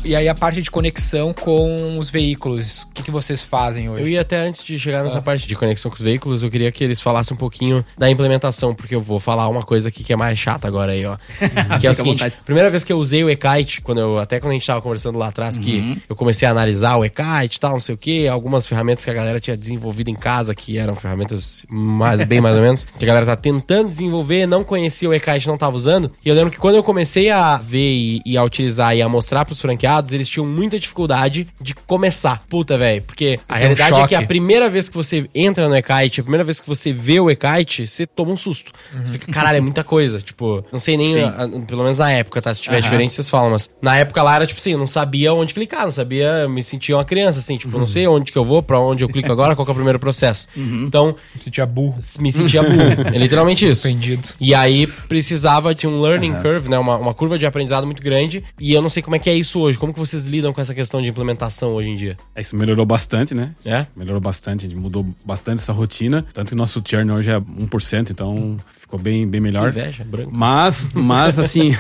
E aí a parte de conexão com os veículos, o que, que vocês fazem hoje? Eu ia até antes de chegar nessa ah. parte de conexão com os veículos, eu queria que eles falassem um pouquinho da implementação, porque eu vou falar uma coisa aqui que é mais chata agora aí, ó. que é o seguinte, primeira vez que eu usei o e-kite, quando eu, até quando a gente tava conversando lá atrás, uhum. que eu comecei a analisar o e-kite e tal, não sei o que, algumas ferramentas que a galera tinha desenvolvido em casa, que eram ferramentas mais, bem mais ou menos, que a galera tá tentando desenvolver, não conhecia o e-kite, não tava usando. E eu lembro que quando eu comecei a ver e, e a utilizar e a mostrar pros franqueados, eles tinham muita dificuldade de começar. Puta, velho, porque a realidade um é que a primeira vez que você entra no e-kite, a primeira vez que você vê o e-kite, você toma um susto. Uhum. Você fica, caralho, é muita coisa. Tipo, não sei nem, a, pelo menos na época, tá? Se tiver uhum. diferente, vocês falam, mas na época lá era tipo assim, eu não sabia onde clicar, não sabia, me sentia uma criança, assim, tipo, uhum. não sei onde que eu vou, pra onde eu clico agora, qual é o primeiro processo. Uhum. Então. Me sentia burro. Me sentia burro. é literalmente isso. Entendido. E aí precisava de um learning curve, né? Uma, uma curva de aprendizado muito grande. E eu não sei como é que é isso hoje. Como que vocês lidam com essa questão de implementação hoje em dia? É, isso melhorou bastante, né? É? Melhorou bastante, mudou bastante essa rotina. Tanto que nosso churn hoje é 1%, então ficou bem, bem melhor. Que inveja, branco. Mas, mas assim,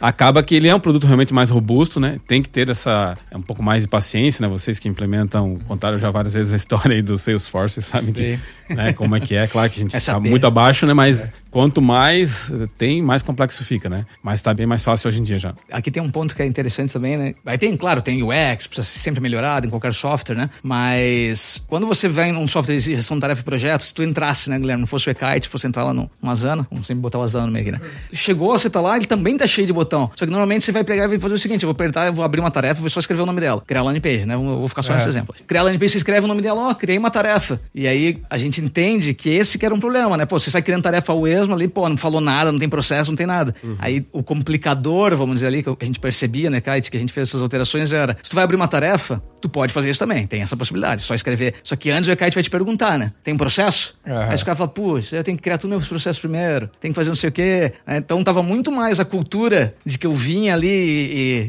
acaba que ele é um produto realmente mais robusto, né? Tem que ter essa é um pouco mais de paciência, né? Vocês que implementam, contaram já várias vezes a história aí do Salesforce, sabem que, né, como é que é. Claro que a gente está muito abaixo, né? Mas é. quanto mais tem, mais complexo fica, né? Mas está bem mais fácil hoje em dia já. Aqui tem um ponto que é interessante também, né? Aí tem, claro, tem UX, precisa ser sempre melhorado em qualquer software, né? Mas quando você vem num software de gestão de tarefa e projetos, se tu entrasse, né, Guilherme, não fosse o e-kite, fosse entrar lá numa Vamos sempre botar o Asana no meio aqui, né? Chegou, você tá lá, ele também tá cheio de botão. Só que normalmente você vai pegar e vai fazer o seguinte: eu vou apertar, eu vou abrir uma tarefa, vou só escrever o nome dela. Criar landing page, né? Eu vou ficar só é. nesse exemplo. Criar landing page, você escreve o nome dela, ó, criei uma tarefa. E aí a gente entende que esse que era um problema, né? Pô, você sai criando tarefa ao esmo ali, pô, não falou nada, não tem processo, não tem nada. Uhum. Aí o complicador, vamos dizer ali, que a gente percebia, né, Kite, que a gente fez essas alterações era: se tu vai abrir uma tarefa, tu pode fazer isso também, tem essa possibilidade, só escrever. Só que antes o Kite vai te perguntar, né? Tem um processo? Uhum. Aí o cara fala, putz, eu tenho que criar tudo meus processos primeiro, tem que fazer não sei o quê. É, então tava muito mais a cultura de que eu vinha ali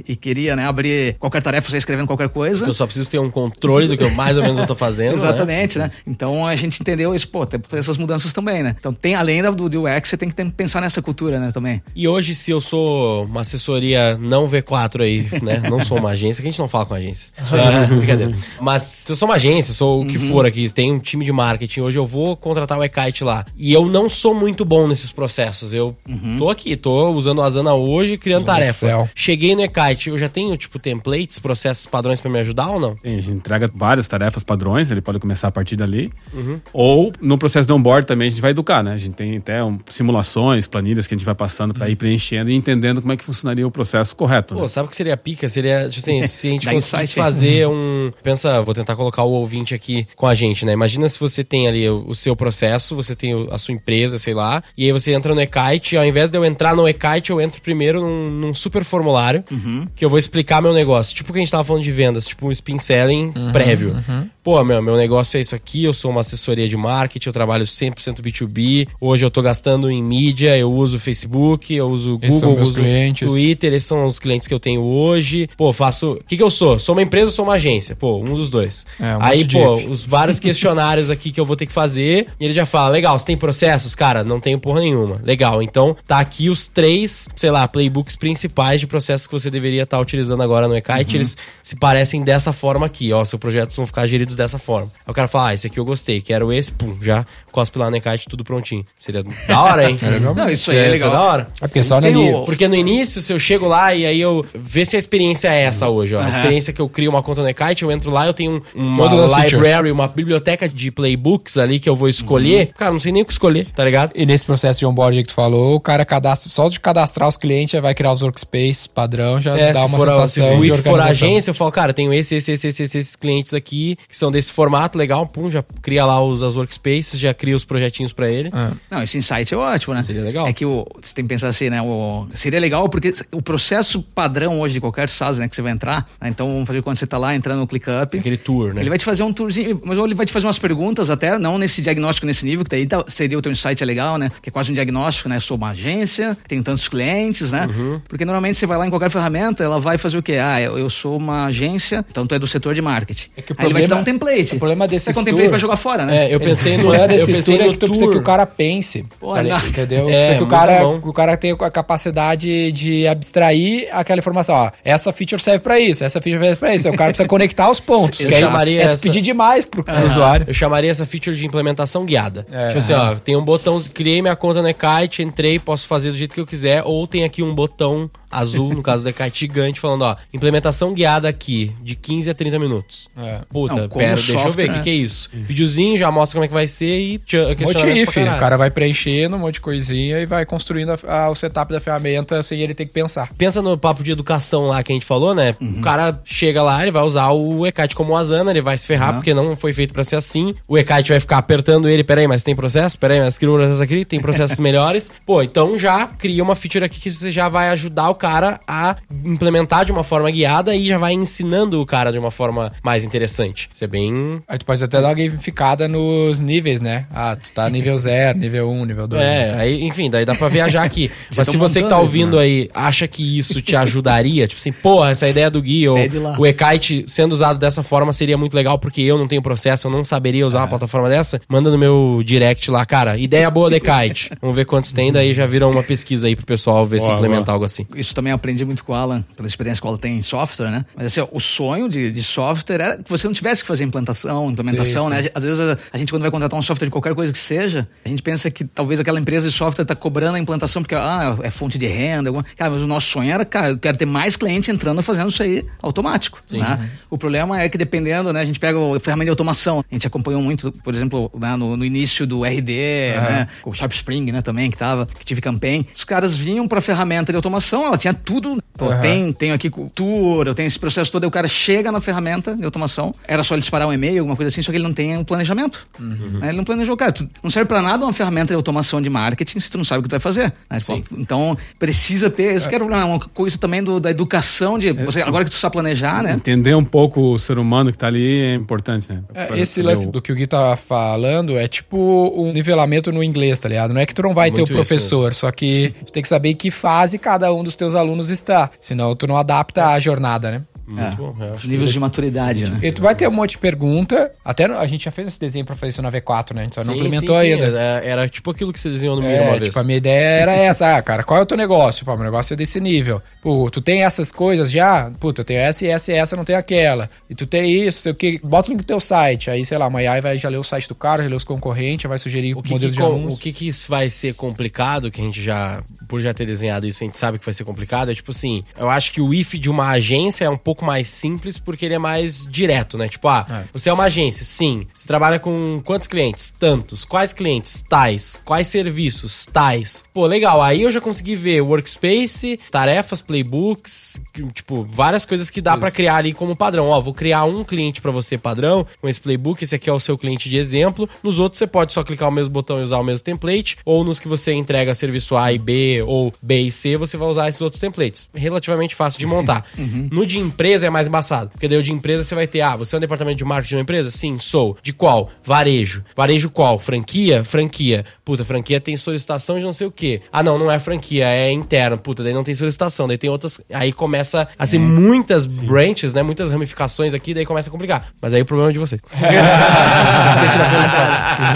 e, e queria, né, abrir qualquer tarefa, você escrevendo qualquer coisa. Eu só preciso ter um controle do que eu mais ou menos eu tô fazendo. Né? Exatamente, né? né? Então a gente entendeu isso, pô, tem essas mudanças também, né? Então tem, além do, do UX, você tem que pensar nessa cultura, né, também. E hoje, se eu sou uma assessoria não V4 aí, né? Não sou uma agência, que a gente não fala com agências. É, brincadeira. Mas se eu sou uma agência, sou o que uhum. for aqui, tem um time de marketing, hoje eu vou contratar o e-kite lá. E eu não sou muito bom nesses processos. Eu uhum. tô aqui, tô usando a Asana hoje, criando tarefa. Excel. Cheguei no e-kite, eu já tenho, tipo, templates, processos padrões para me ajudar ou não? Sim, a gente entrega várias tarefas padrões, ele pode começar a partir dali. Uhum. Ou no processo de onboard também a gente vai educar, né? A gente tem até um, simulações, planilhas que a gente vai passando para ir preenchendo e entendendo como é que funcionaria o processo correto. Pô, né? sabe o que seria pica? Seria, tipo assim, se a gente conseguisse fazer um. Pensa, vou tentar colocar o ouvinte aqui com a gente, né? Imagina se você tem ali o, o seu processo, você tem a sua empresa, sei lá, e aí você entra no e-kite, ao invés de eu entrar no e-kite, eu entro primeiro num, num super formulário uhum. que eu vou explicar meu negócio. Tipo o que a gente tava falando de vendas, tipo um spin selling uhum, prévio. Uhum. Pô, meu, meu negócio é isso aqui, eu sou uma assessoria de marketing, eu trabalho 100% B2B, hoje eu tô gastando em mídia, eu uso Facebook, eu uso Google, eu uso clientes. Twitter, esses são os clientes que eu tenho hoje. Pô, faço... O que que eu sou? Sou uma empresa ou sou uma agência? Pô, um dos dois. É, um Aí, pô, os vários questionários aqui que eu vou ter que fazer, e ele já fala, legal, você tem processos? Cara, não tenho porra nenhuma. Legal, então tá aqui os três, sei lá, playbooks principais de processos que você deveria estar tá utilizando agora no e-kite, uhum. eles se parecem dessa forma aqui, ó, seu projetos vão ficar geridos dessa forma. Aí o cara fala, ah, esse aqui eu gostei, quero esse, pum, já cospe lá no e-kite, tudo prontinho. Seria da hora, hein? É não, isso aí é, é legal. da hora. A pessoa no o... Porque no início, se eu chego lá e aí eu... Vê se a experiência é essa hoje, ó. Uhum. A experiência que eu crio uma conta no e-kite, eu entro lá, eu tenho uma library, uma biblioteca de playbooks ali que eu vou escolher. Uhum. Cara, não sei nem o que escolher, tá ligado? E nesse processo de onboarding que tu falou, o cara cadastra, só de cadastrar os clientes, já vai criar os workspace padrão, já é, dá uma for, sensação se de for a agência, eu falo, cara, tenho esse, esse, esse, esse, esses clientes aqui, que são desse formato, legal, pum, já cria lá os, as workspaces, já cria os projetinhos para ele. É. Não, esse insight é ótimo, né? Seria legal. É que o, você tem que pensar assim, né? O, seria legal porque o processo padrão hoje de qualquer SaaS, né, que você vai entrar, né, então vamos fazer quando você tá lá entrando no ClickUp. Aquele tour, né? Ele vai te fazer um tourzinho, mas ele vai te fazer umas perguntas até, não nesse diagnóstico nesse nível, que daí tá, seria o teu insight é legal, né? Que é quase um diagnóstico, né? Sou uma agência, tenho tantos clientes, né? Uhum. Porque normalmente você vai lá em qualquer ferramenta, ela vai fazer o quê? Ah, eu, eu sou uma agência, então tu é do setor de marketing. É que o Aí problema... ele vai te dar um template. O problema desses Você com tour- template vai jogar fora, né? É, eu pensei no. Eu desse pensei estudo é que tu precisa que tour. o cara pense. Pô, tá entendeu? É, precisa que o cara, bom. o cara tenha a capacidade de abstrair aquela informação. Ó, essa feature serve pra isso, essa feature serve pra isso. O cara precisa conectar os pontos. Eu que aí chamaria é tu essa- pedir demais pro, pro usuário. Eu chamaria essa feature de implementação guiada. É. tipo assim, ó, tem um botão, criei minha conta no Ekite, entrei, posso fazer do jeito que eu quiser, ou tem aqui um botão azul, no caso do Ekite gigante, falando, ó, implementação guiada aqui, de 15 a 30 minutos. É. Puta, Não, como pera, deixa eu ver, software, o que, né? que é isso? Videozinho, já mostra como é que vai ser e Monte if, pra o cara vai preenchendo um monte de coisinha e vai construindo a- a- o setup da ferramenta sem ele ter que pensar. Pensa no papo de educação lá que a gente falou, né? Uhum. O cara chega lá, ele vai usar o Ekite como Asana, ele vai se ferrar porque não foi feito pra ser assim. O Ekite vai ficar apertando ele, peraí, mas tem processo? Peraí, mas cria um processo aqui, tem processos melhores. Pô, então já cria uma feature aqui que você já vai ajudar o cara a implementar de uma forma guiada e já vai ensinando o cara de uma forma mais interessante. Isso é bem Aí tu pode até dar uma gamificada nos níveis, né? Ah, tu tá nível 0, nível 1, um, nível 2. É, aí, enfim, daí dá pra viajar aqui. Mas se você que tá ouvindo aí acha que isso te ajudaria, tipo assim, porra, essa ideia do Gui ou o Ekite sendo usado dessa forma seria muito legal porque eu não tenho processo, eu não saberia usar uma plataforma dessa, manda no meu direct lá, cara, ideia boa do Ekite. Vamos ver quantos tem, daí já viram uma pesquisa aí pro pessoal ver se Boa, implementar boa. algo assim. Isso também eu aprendi muito com o Alan, pela experiência que o Alan tem em software, né? Mas assim, ó, o sonho de, de software era que você não tivesse que fazer implantação, implementação, Sim, né? Às vezes a, a gente, quando vai contratar um software de qualquer coisa que seja, a gente pensa que talvez aquela empresa de software tá cobrando a implantação porque, ah, é fonte de renda. Alguma... Cara, mas o nosso sonho era, cara, eu quero ter mais clientes entrando fazendo isso aí automático. Né? O problema é que dependendo, né? A gente pega o ferramenta de automação. A gente acompanhou muito, por exemplo, né, no, no início do RD, né? O Sharp Spring, né, também, que tava, que tive campaign. Os caras vinham pra ferramenta de automação, ela tinha tudo. Pô, Aham. tem, tenho aqui cultura, eu tenho esse processo todo, aí o cara chega na ferramenta de automação, era só ele disparar um e-mail, alguma coisa assim, só que ele não tem um planejamento. Né? Ele não planejou, cara, tu, não serve pra nada uma ferramenta de automação de marketing se tu não sabe o que tu vai fazer. né? Então, precisa ter, esse que era uma coisa também do- da educação, de você, agora que tu sabe planejar, né? Entender um pouco o ser humano que tá ali é importante, né? É, esse lance o- do que o Gui tá falando é tipo um nivelamento no inglês, tá ligado? Não é que tu não vai ter Muito o professor, só que tu tem que saber que fase cada um dos teus alunos está. Senão tu não adapta a jornada, né? Muito bom, eu Os níveis de maturidade, né? E tu vai ter um monte de pergunta. Até no- a gente já fez esse desenho pra fazer isso na V4, né? A gente só não Sim, implementou sim, sim, ainda. Era, era tipo aquilo que você desenhou no Miro É, uma vez. tipo, a minha ideia era essa, ah, cara, qual é o teu negócio? Pô, meu negócio é desse nível. Pô, tu tem essas coisas já? Puta, eu tenho essa e essa e essa, não tem aquela. E tu tem isso, sei o que, bota o link no teu site. Aí, sei lá, amanhã vai já ler o site do cara, já ler os concorrentes, vai sugerir O que, modelos que, de o que que isso vai ser complicado, que a gente já, por já ter desenhado isso, a gente sabe que vai ser complicado, é tipo assim, eu acho que o if de uma agência é um pouco mais simples porque ele é mais direto, né? Tipo, ah, você é uma agência, sim. Você trabalha com quantos clientes? Tantos. Quais clientes? Tais. Quais serviços? Tais. Pô, legal. Aí eu já consegui ver workspace, tarefas, playbooks, tipo, várias coisas que dá pra criar ali como padrão. Ó, vou criar um cliente pra você padrão com esse playbook, esse aqui é o seu cliente de exemplo. Nos outros você pode só clicar o mesmo botão e usar o mesmo template, ou nos que você entrega serviço A e B ou B e C, você vai usar esses outros templates. Relativamente fácil de montar. No de empresa é mais embaçado, porque daí o de empresa você vai ter, ah, você é um departamento de marketing de uma empresa? Sim, sou. De qual? Varejo. Varejo qual? Franquia? Franquia. Puta, franquia tem solicitação de não sei o quê. Ah, não, não é franquia, é interno. Puta, daí não tem solicitação, daí tem outras. Aí começa a ser muitas branches, né? Muitas ramificações aqui, daí começa a complicar. Mas aí o problema é de vocês.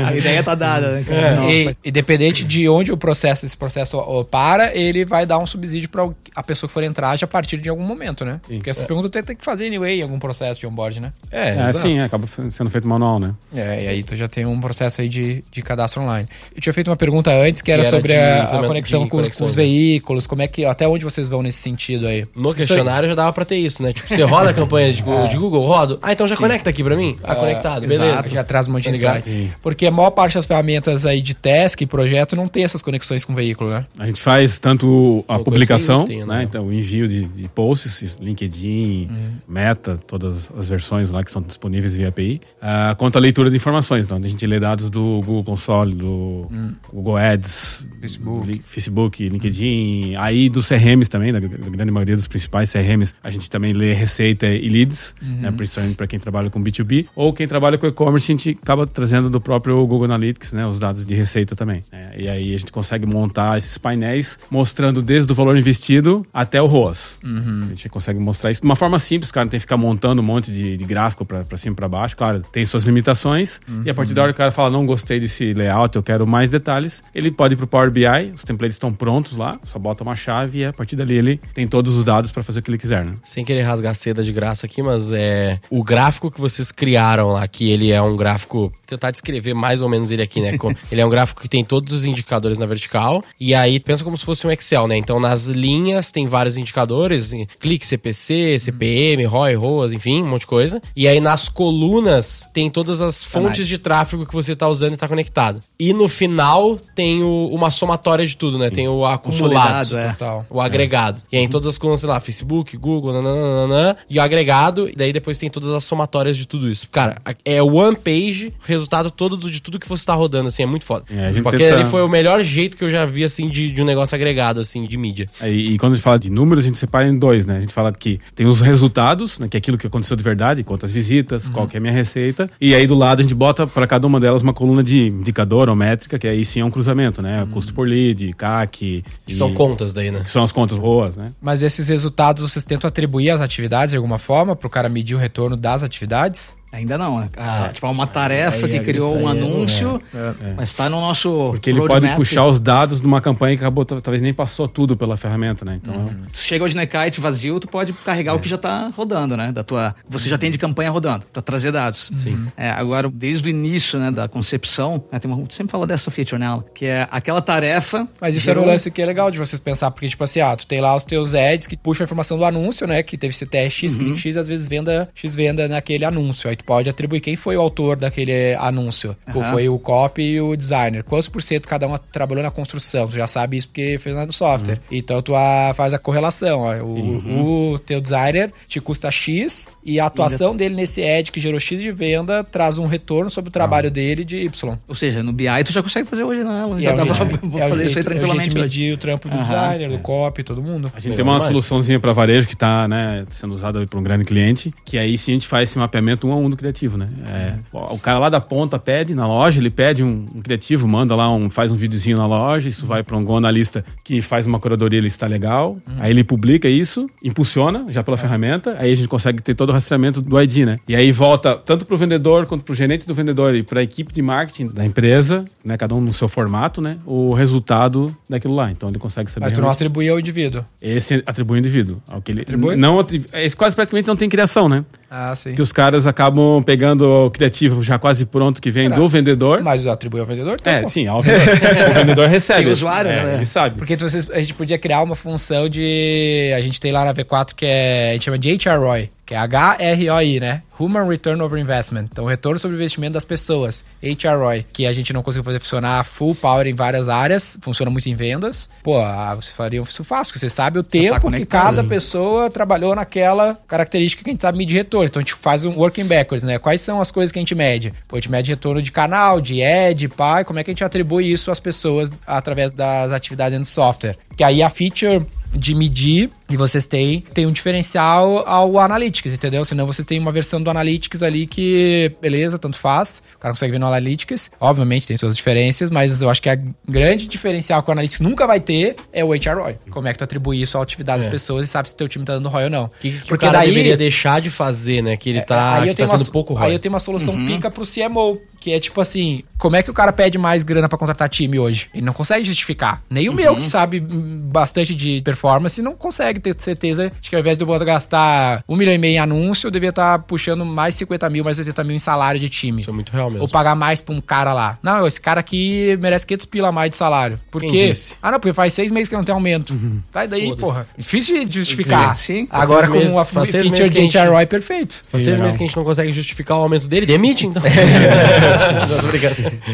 a ideia tá dada, né? Não, E, independente de onde o processo, esse processo para, ele vai dar um subsídio pra a pessoa que for entrar já a partir de algum momento, né? Porque essa pergunta tem, tem que fazer anyway em algum processo de onboard, né? É, É, sim, é, acaba sendo feito manual, né? É, e aí tu já tem um processo aí de, de cadastro online. Eu tinha feito uma pergunta antes que era, era sobre de a, a conexão com, os, conexão, com os né? veículos, como é que, até onde vocês vão nesse sentido aí? No questionário já dava pra ter isso, né? Tipo, você roda a campanha de, Google- de Google, rodo. Ah, então já conecta aqui pra mim? Ah, conectado, Exato, beleza. já traz um monte de insight. Porque a maior parte das ferramentas aí de task e projeto não tem essas conexões com o veículo, né? A gente faz tanto a publicação, né? né? Então, o envio de, de posts, LinkedIn, Meta, todas as versões lá que são disponíveis via API, ah, quanto a leitura de informações. Então, a gente lê dados do Google Console, do Google Ads, Facebook. li- Facebook, LinkedIn, aí dos CRMs também, da, da grande maioria dos principais CRMs, a gente também lê receita e leads, né, principalmente para quem trabalha com B2B, ou quem trabalha com e-commerce, a gente acaba trazendo do próprio Google Analytics, né, os dados de receita também. né. e aí a gente consegue montar esses painéis painéis mostrando desde o valor investido até o ROAS. Uhum. A gente consegue mostrar isso de uma forma simples, cara, não tem que ficar montando um monte de, de gráfico para cima e para baixo. Claro, tem suas limitações. Uhum. E a partir da hora que o cara fala, não gostei desse layout, eu quero mais detalhes, ele pode ir pro Power BI, os templates estão prontos lá, só bota uma chave e a partir dali ele tem todos os dados para fazer o que ele quiser, né? Sem querer rasgar seda de graça aqui, mas é o gráfico que vocês criaram lá, que ele é um gráfico, tentar descrever mais ou menos ele aqui, né? ele é um gráfico que tem todos os indicadores na vertical e aí pensa como se fosse um Excel, né? Então nas linhas tem vários indicadores, clique CPC, CPM, ROI, ROAS, enfim, um monte de coisa. E aí nas colunas tem todas as fontes de tráfego que você está usando e está conectado. E no final tem o, uma somatória de tudo, né? Tem o acumulado, é. o agregado. E aí em todas as colunas, sei lá, Facebook, Google, nananana, e o agregado, e daí depois tem todas as somatórias de tudo isso. Cara, é one page, resultado todo de tudo que você está rodando, assim, é muito foda. É, Porque tenta... ali foi o melhor jeito que eu já vi, assim, de, de um negócio agregado, assim, de mídia. É, e, e, quando a gente fala de números, a gente separa em dois, né? A gente fala que tem os resultados, né? Que é aquilo que aconteceu de verdade, quantas visitas, uhum. qual que é a minha receita. E aí do lado a gente bota para cada uma delas uma coluna de indicador ou métrica, que aí sim é um cruzamento, né? Uhum. Custo por lead, CAC. Que são contas daí, né? Que são as contas boas, né? Mas esses resultados vocês tentam atribuir às atividades de alguma forma, para o cara medir o retorno das atividades? Ainda não. Né? Ah, é. Tipo, é uma tarefa que criou um anúncio, é, é, mas está no nosso. Porque ele pode puxar os dados de uma campanha que acabou, talvez nem passou tudo pela ferramenta, né? Então. Uhum. Tu chega hoje no Kite vazio, tu pode carregar o que já está rodando, né? Da tua. Você já tem de campanha rodando, para trazer dados. Sim. É, agora, desde o início, né, da concepção, né, tem uma, sempre fala dessa feature nela, que é aquela tarefa. Mas isso gerou... era um lance que é legal de vocês pensar, porque, tipo assim, ah, tu tem lá os teus ads que puxam a informação do anúncio, né? Que teve esse teste X, uhum. X, às vezes venda X venda naquele anúncio. Aí tu pode atribuir quem foi o autor daquele anúncio? Uhum. Foi o copy e o designer. Quantos por cento cada um trabalhou na construção? Tu já sabe isso porque fez lá no software. Uhum. Então tu a, faz a correlação. Ó. O, uhum. o, teu designer te custa X e a atuação dele nesse ad que gerou X de venda traz um retorno sobre o trabalho dele de Y. Ou seja, no BI tu já consegue fazer hoje, não. Já é dá pra é fazer isso aí tranquilamente. É a gente medir o trampo do designer, do copy, todo mundo. A gente tem uma soluçãozinha para varejo que está né, sendo usada por um grande cliente, que aí sim a gente faz esse mapeamento um a um do criativo, né? É, o cara lá da ponta pede na loja, ele pede um, um, criativo, manda lá um, faz um videozinho na loja, isso vai para um analista que faz uma curadoria, ele está legal. Uhum. Aí ele publica isso, impulsiona já pela é. ferramenta, aí a gente consegue ter todo o rastreamento do ID, né? E aí volta tanto para o vendedor quanto para o gerente do vendedor e para a equipe de marketing da empresa, né? Cada um no seu formato, né? O resultado daquilo lá. Então ele consegue saber. Mas tu não atribui ao indivíduo. Esse atribui ao indivíduo. Ao que ele atribui? Não atribui. Esse quase praticamente não tem criação, né? Ah, sim. Que os caras acabam pegando o criativo já quase pronto que vem do vendedor. Mas atribui ao vendedor? Então, é, pô. sim, ao vendedor. o vendedor recebe. o usuário, é, né? Ele sabe. Porque vocês, a gente podia criar uma função de. A gente tem lá na V4 que é. A gente chama de HROI que é HROI, né? Human Return Over Investment. Então, retorno sobre investimento das pessoas. HROI, que a gente não conseguiu fazer funcionar full power em várias áreas, funciona muito em vendas. Pô, ah, vocês fariam isso fácil, porque você sabe o tá tempo tá que cada pessoa trabalhou naquela característica que a gente sabe medir retorno. Então, a gente faz um working backwards, né? Quais são as coisas que a gente mede? Pô, a gente mede retorno de canal, de ad, pai, como é que a gente atribui isso às pessoas através das atividades do software? Que aí a feature de medir e vocês têm, têm um diferencial ao Analytics, entendeu? Senão vocês têm uma versão do Analytics ali que, beleza, tanto faz, o cara consegue ver no Analytics, obviamente tem suas diferenças, mas eu acho que a grande diferencial que o Analytics nunca vai ter é o HROI. Como é que tu atribui isso à atividade é. das pessoas e sabe se teu time tá dando ROI ou não. Que, que Porque o cara daí, deveria deixar de fazer, né? Que ele é, tá, aí eu tá tenho uma, pouco ROI. Aí eu tenho uma solução uhum. pica pro CMO, que é tipo assim, como é que o cara pede mais grana para contratar time hoje? Ele não consegue justificar. Nem o uhum. meu, que sabe bastante de performance, não consegue ter certeza de que ao invés de eu gastar um milhão e meio em anúncio, eu devia estar tá puxando mais 50 mil, mais 80 mil em salário de time. Isso é muito real mesmo. Ou pagar mais pra um cara lá. Não, esse cara aqui merece 500 pila a mais de salário. Por Quem quê? Disse? Ah, não, porque faz seis meses que não tem aumento. Uhum. Tá daí, porra. Difícil de justificar. Sim, sim. Agora, com a feature de HROI, perfeito. Faz seis meses que a gente não consegue justificar o aumento dele, demite então.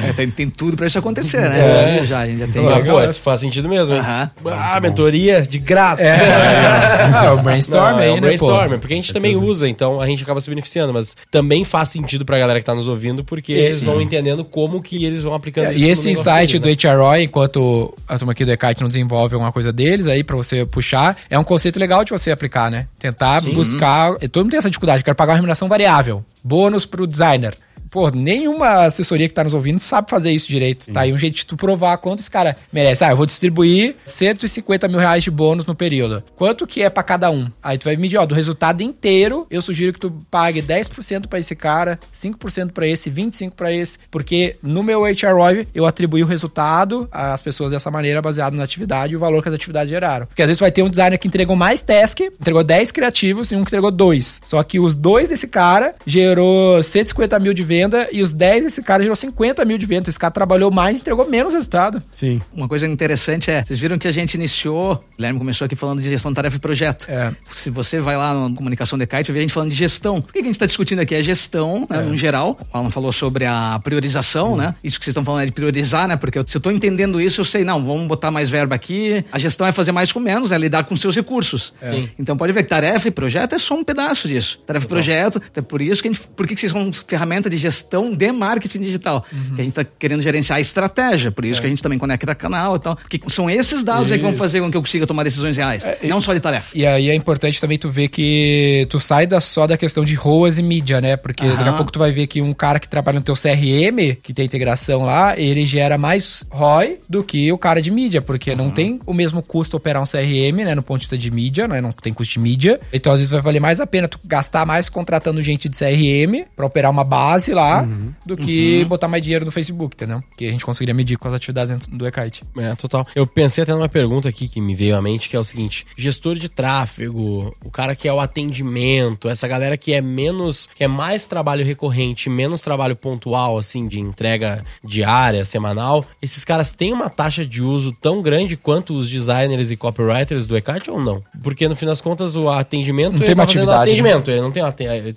É, tem, tem, tudo pra isso acontecer, né? É. Já, a gente já tem. Então, pô, isso faz sentido mesmo. Uh -huh. Ah, mentoria de graça. É. ah, o brainstorm aí, é, o né, brainstorm, porque a gente também usa, então a gente acaba se beneficiando, mas também faz sentido pra galera que tá nos ouvindo, porque eles vão entendendo como que eles vão aplicando é, isso. E esse insight do né? HROI, enquanto a turma aqui do EKIT não desenvolve alguma coisa deles aí pra você puxar, é um conceito legal de você aplicar, né? Tentar buscar. Todo mundo tem essa dificuldade, quero pagar uma remuneração variável. Bônus pro designer pô, nenhuma assessoria que tá nos ouvindo sabe fazer isso direito. Sim. Tá aí um jeito de tu provar quanto esse cara merece. Ah, eu vou distribuir 150 mil reais de bônus no período. Quanto que é para cada um? Aí tu vai medir, ó, do resultado inteiro, eu sugiro que tu pague 10% para esse cara, 5% para esse, 25% para esse, porque no meu HROI eu atribuí o resultado às pessoas dessa maneira, baseado na atividade e o valor que as atividades geraram. Porque às vezes vai ter um designer que entregou mais task, entregou 10 criativos e um que entregou 2. Só que os dois desse cara gerou 150 mil de venda e os 10 desse cara gerou 50 mil de venda. Esse cara trabalhou mais e entregou menos resultado. Sim. Uma coisa interessante é, vocês viram que a gente iniciou, o Guilherme começou aqui falando de gestão de tarefa e projeto. É. Se você vai lá na comunicação de Kite, ver a gente falando de gestão. Por que a gente está discutindo aqui? É gestão, né, é. no geral. O Alan falou sobre a priorização, hum. né? Isso que vocês estão falando é de priorizar, né? Porque se eu estou entendendo isso, eu sei, não, vamos botar mais verba aqui. A gestão é fazer mais com menos, é lidar com seus recursos. É. Então pode ver que tarefa e projeto é só um pedaço disso. Tarefa e projeto, é por isso que a gente, por que vocês são ferramenta de gestão de marketing digital? Uhum. Que a gente está querendo gerenciar a estratégia, por isso é. que a gente também conecta canal e tal. Que são esses dados aí que vão fazer com que eu consiga tomar decisões reais, é, não só de tarefa. E aí é importante também tu ver que tu sai da, só da questão de ROAS e mídia, né? Porque daqui a pouco tu vai ver que um cara que trabalha no teu CRM, que tem integração lá, ele gera mais ROI do que o cara de mídia, porque uhum. não tem o mesmo custo operar um CRM, né? No ponto de vista de mídia, né? Não tem custo de mídia. Então, às vezes, vai valer mais a pena tu gastar mais contratando gente de CRM para operar uma base lá uhum. do que uhum. botar mais dinheiro no Facebook, entendeu? Que a gente conseguiria medir com as atividades dentro do e-kite. É, total. Eu pensei até numa pergunta aqui que me veio à mente, que é o seguinte: gestor de tráfego, o cara que é o atendimento, essa galera que é menos, que é mais trabalho recorrente, menos trabalho pontual, assim, de entrega diária, semanal, esses caras têm uma taxa de uso tão grande quanto os designers e copywriters do e-kite ou não? Porque no fim das contas o atendimento não tem tá atividade, atendimento, né? ele não tem,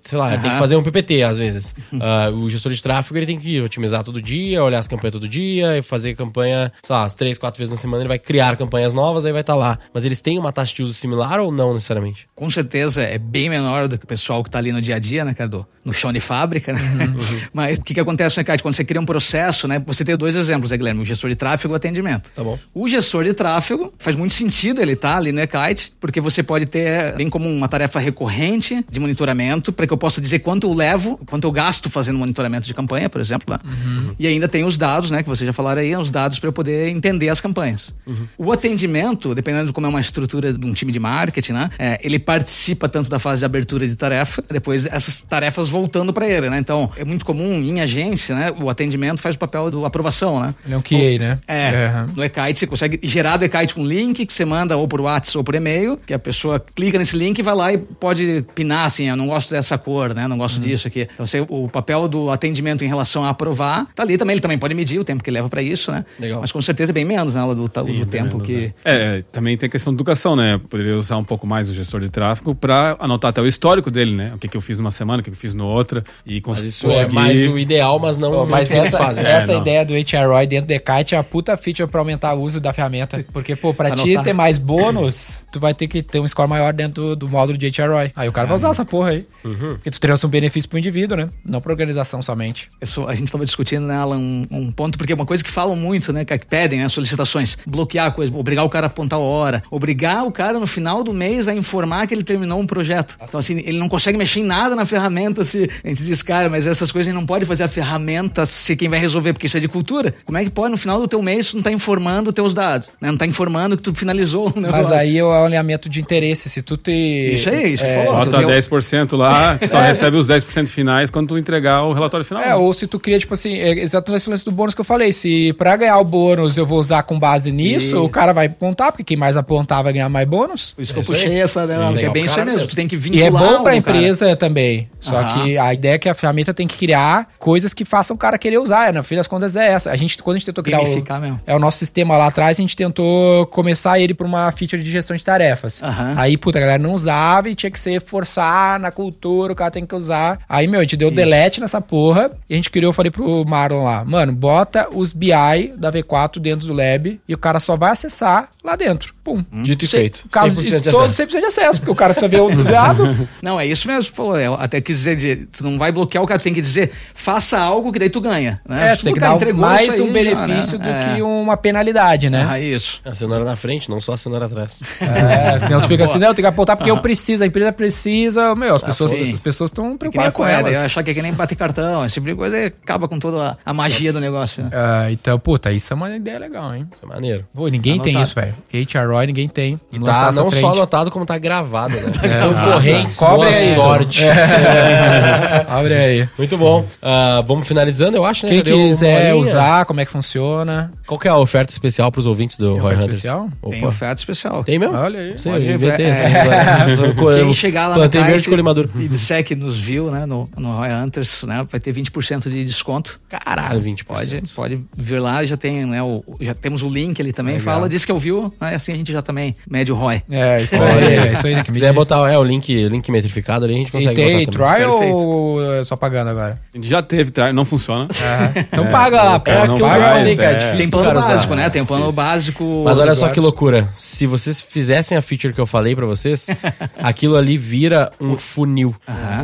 sei lá, uhum. ele tem que fazer um PPT às vezes. Uh, o gestor de tráfego ele tem que otimizar todo dia, olhar as campanhas todo dia, e fazer campanha, sei lá, as três, quatro vezes na semana ele vai criar campanhas novas, aí vai estar tá lá. Mas eles têm uma taxa de uso similar ou não necessariamente? Com certeza é bem menor do que o pessoal que está ali no dia a dia, né, Cadu? No chão de fábrica, né? Uhum. Mas o que, que acontece, né, Kate? Quando você cria um processo, né? Você tem dois exemplos, né, Guilherme? O gestor de tráfego e o atendimento. Tá bom. O gestor de tráfego faz muito sentido ele estar tá ali no e-kite, porque você pode ter bem como uma tarefa recorrente de monitoramento, para que eu possa dizer quanto eu levo, quanto eu gasto fazendo monitoramento de campanha, por exemplo. Né? Uhum. E ainda tem os dados, né? Que vocês já falaram aí, os dados para eu poder entender as campanhas. Uhum. O atendimento, dependendo de como é uma estrutura de um time de marketing, né? É, ele participa tanto da fase de abertura de tarefa, depois essas tarefas voltando para ele, né? Então, é muito comum em agência, né? O atendimento faz o papel do aprovação, né? Ele é um QA, né? É. Uhum. No e-kite você consegue gerar do e-kite com um link que você manda ou por WhatsApp ou por e-mail, que a pessoa clica nesse link e vai lá e pode pinar assim, eu não gosto dessa cor, né? Não gosto uhum. disso aqui. Então, você, o papel do atendimento em relação a aprovar, tá ali também. Ele também pode medir o tempo que leva para isso, né? Legal. Mas com certeza é bem menos, né? Do, Sim, do tempo menos, que. É. é. também tem questão de educação, né? Poderia usar um pouco mais o gestor de tráfego para anotar até o histórico dele, né? O que, que eu fiz numa semana, o que, que eu fiz no outra. E mas isso conseguir... é mais o ideal, mas não oh, mas o que essa, eles fazem. Essa é, ideia do HROI dentro do Kite é a puta feature para aumentar o uso da ferramenta. Porque, pô, pra ti ter mais bônus, tu vai ter que ter um score maior dentro do, do módulo de HROI. Aí o cara vai usar essa porra aí. Uhum. Porque tu trouxe um benefício pro indivíduo, né? Não pra organização somente. Sou, a gente tava discutindo, né, Alan, um, um, ponto, porque é uma coisa que falam muito, né, que pedem, né, solicitações, bloquear a coisa, obrigar o cara a apontar a hora, obrigar o cara no final do mês a informar que ele terminou um projeto. Então, assim, ele não consegue mexer em nada na ferramenta se a gente diz, cara, mas essas coisas a gente não pode fazer a ferramenta ser quem vai resolver, porque isso é de cultura. Como é que pode, no final do teu mês, tu não tá informando os teus dados, né? Não tá informando que tu finalizou o negócio. Mas aí é o alinhamento de interesse, se tu te... Isso aí, isso é, que falou. Bota 10% lá, só é, recebe os 10% finais quando tu entregar o relatório final. É, ou se tu cria, tipo assim, é exato nesse lance do bônus que eu falei, se pra ganhar o bônus eu vou usar com base nisso, e... o cara vai apontar, porque quem mais apontar vai ganhar mais bônus. Por isso que eu puxei essa, né? é bem isso mesmo. Tu tem que vincular E é bom pra empresa cara. também. Só Aham. que a ideia é que a ferramenta tem que criar coisas que façam o cara querer usar. No fim das contas é essa. A gente, quando a gente tentou criar o, mesmo. é o nosso sistema lá atrás, a gente tentou começar ele por uma feature de gestão de tarefas. Aham. Aí, puta, a galera não usava e tinha que ser forçar na cultura, o cara tem que usar. Aí, meu, a gente deu isso. delete nessa porra e a gente criou, eu falei pro Marlon lá, mano, bota os BI da V4 dentro do lab e o cara só vai acessar lá dentro. Pum. Dito e feito. Caso 100% isso, de todo acesso. 100% de acesso, porque o cara precisa ver o dado. Não, é isso mesmo. Falou, eu até quis dizer, de, tu não vai bloquear o cara, tu tem que dizer, faça algo que daí tu ganha. Né? É, tu tem que dar mais um benefício já, né? do É. que uma penalidade, né? Ah, isso. A cenoura na frente, não só a cenoura atrás. É, senão tu fica assim, não, tem que apontar porque eu preciso, a empresa precisa. Meu, as pessoas sim. as pessoas estão nem preocupadas com moeda, eu achar que é que nem bater cartão, esse tipo de coisa acaba com toda a, a magia do negócio. né? Ah, então, puta, isso é uma ideia legal, hein? Isso é maneiro. Pô, ninguém tem isso, velho. HROI ninguém tem. E Lançar tá não só anotado, como tá gravado, né? É, Concorrentes, Cobre boa aí, sorte. Abre aí. Muito bom. Ah, vamos finalizando, eu acho, né? Quem quiser usar, como é que funciona? Qual que é a oferta especial pros ouvintes do Roy oferta Hunters? especial? Tem Opa. oferta especial. Tem mesmo? Olha aí. Sim, Pode eu inventei essa é. Quem eu chegar lá plantei na verde colimador. e disser que nos viu, né, no, no Roy Hunters, né, vai ter 20% de desconto. Caralho, 20%. Pode, pode vir lá, já tem, né, o, já temos o link ali também, Legal. fala, diz que ouviu, né, assim a gente já também mede o ROI. É, isso aí. É isso aí. né, Se quiser botar é, o link, link metrificado ali, a gente E consegue tem botar também. trial Perfeito. ou é só pagando agora? A gente já teve, tra- não funciona. Então paga lá, pô. É aquilo que eu falei, cara, é é. difícil Tem plano cara usar. básico, né? Tem um plano básico. Mas olha só que loucura. Se vocês fizessem a feature que eu falei pra vocês, aquilo ali vira um funil.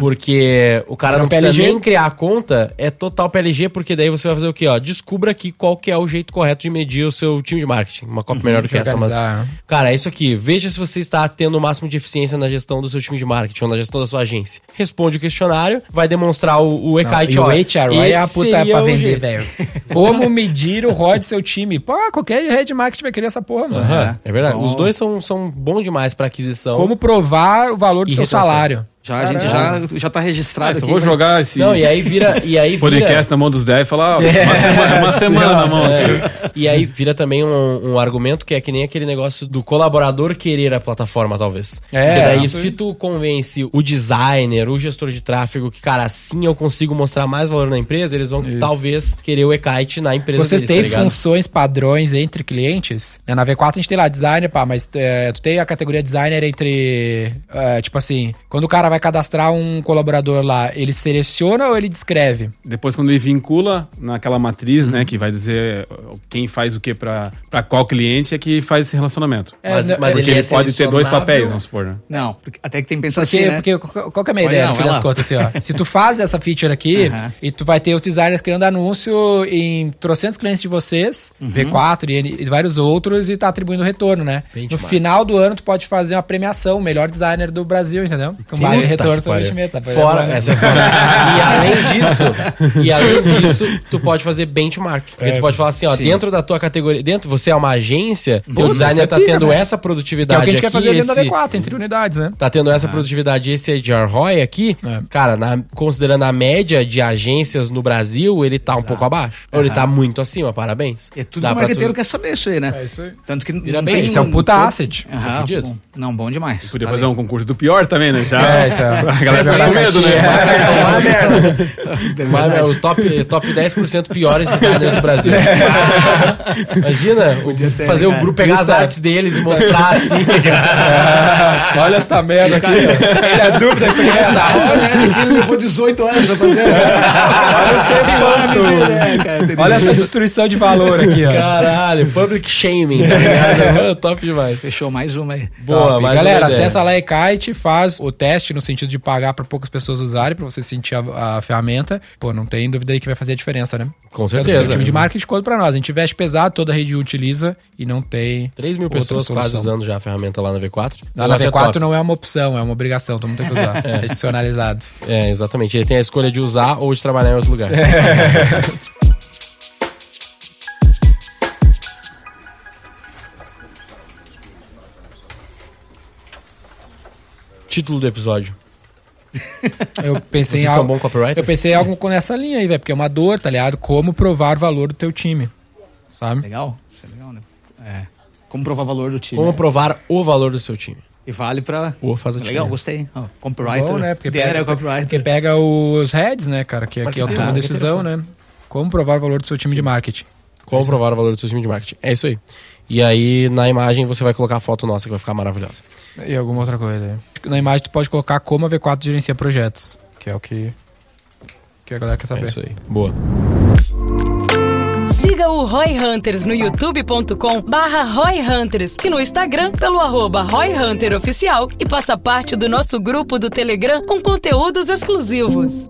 Porque o cara não um precisa PLG. nem criar a conta, é total PLG, porque daí você vai fazer o quê? Ó, descubra aqui qual que é o jeito correto de medir o seu time de marketing. Uma cópia melhor do que essa, mas... Cara, é isso aqui. Veja se você está tendo o máximo de eficiência na gestão do seu time de marketing ou na gestão da sua agência. Responde o questionário, vai demonstrar o, o e o HROI é a puta seria pra vender, velho. Como medir o ROI do seu time? Pô, qualquer rede de marketing vai querer essa porra, mano. Aham, é verdade. Então- Os dois são, são bons demais pra aquisição. Como provar o valor do E seu retenção. salário. Já, a gente já, já tá Ah, registrado só aqui. vou né? jogar esse Não, e aí vira. E aí vira podcast na mão dos 10 e falar, ó, uma semana, uma semana na mão. É, e aí vira também um, um argumento que é que nem aquele negócio do colaborador querer a plataforma, talvez. É, Porque daí, isso aí. se tu convence o designer, o gestor de tráfego, que, cara, assim eu consigo mostrar mais valor na empresa, eles vão talvez querer o e-kite na empresa Vocês deles, têm tá funções padrões entre clientes? É, Na V4 a gente tem lá designer, pá, mas é, tu tem a categoria designer entre. é, tipo assim, quando o cara vai cadastrar um colaborador lá, ele seleciona ou ele descreve? Depois, quando ele vincula naquela matriz, né, que vai dizer quem faz o que pra pra qual cliente, é que faz esse relacionamento. Mas, É, mas Porque ele, ele, é pode ter dois papéis, vamos supor, né? Não, porque- até que tem que pensar Porque, assim, né? porque qual que é a minha Vai ideia, lá, no fim das contas, assim, ó. Se tu faz essa feature aqui Aham. e tu vai ter os designers criando anúncio em trocentos clientes de vocês, Uhum. V4 e, N- e vários outros, e tá atribuindo retorno, né? Benchmark. No final do ano, tu pode fazer uma premiação, o melhor designer do Brasil, entendeu? Com Sim, base puta retorno que sobre investimento. tá? Fora, É, essa é fora. E além disso, e além disso, tu pode fazer benchmark. Porque tu pode falar assim, ó, Sim. dentro da tua categoria, dentro, você é uma agência, teu Puta, designer é tá tendo velho. essa Que é produtividade o que a gente quer aqui, fazer dentro esse- da V4, entre unidades, né? tá tendo essa produtividade e esse HR ROI aqui, É. cara, na- considerando a média de agências no Brasil, ele tá um pouco abaixo. Ou ele tá muito acima, parabéns. É tudo Dá que o marqueteiro tu- quer saber isso aí, né? É isso aí. Tanto que bem, Isso é um puta asset. Aham, bom. Não, bom demais. Podia Tá fazer bem. um concurso do pior também, né? Já. É, então. A galera fica com medo, né? Vai merda. Vai merda. O top, top 10% piores designers do Brasil. Imagina o- ter, fazer o cara. grupo pegar as artes deles e mostrar assim. Olha essa merda aqui. Ele é dúvida que você quer Essa merda aqui ele levou 18 anos pra fazer. Olha essa destruição de valor aqui, ó. Caralho, public shaming, tá ligado? Top demais. Fechou mais uma aí. Boa, mais Galera, acessa lá e Kite, faz o teste no sentido de pagar para poucas pessoas usarem, para você sentir a, a ferramenta. Pô, não tem dúvida aí que vai fazer a diferença, né? Com O certeza. time de marketing conta pra nós. A gente investe pesado, toda a rede utiliza e não tem. 3 mil pessoas quase solução. usando já a ferramenta lá na V4. Lá na Negócio é V4 top. não é uma opção, é uma obrigação, todo mundo tem que usar. É adicionalizado. É, exatamente. Ele tem a escolha de usar ou de trabalhar em outro lugar. Título do episódio. Eu pensei Vocês em são algo. Eu pensei em algo com essa linha aí, velho, porque é uma dor, tá ligado? Como provar o valor do teu time. Sabe? Legal? Isso é legal, né? É. Como provar valor do time. Como provar o valor do seu time. E vale pra. Ou faz a Legal, diferença. gostei. Ó, copywriter. Bom, né? Porque pega, é copywriter. porque pega os heads, né, cara? Que aqui é o toma decisão, né? Como provar o valor do seu time de marketing. Como provar o valor do seu time de marketing. É isso aí. E aí, na imagem, você vai colocar a foto nossa, que vai ficar maravilhosa. E alguma outra coisa. aí. Na imagem tu pode colocar como a V4 gerencia projetos, que é o que, que a galera quer É saber. isso aí. Boa. Siga o Roy Hunters no youtube.com barra Roy Hunters e no Instagram pelo arroba Roy Hunter Oficial e faça parte do nosso grupo do Telegram com conteúdos exclusivos.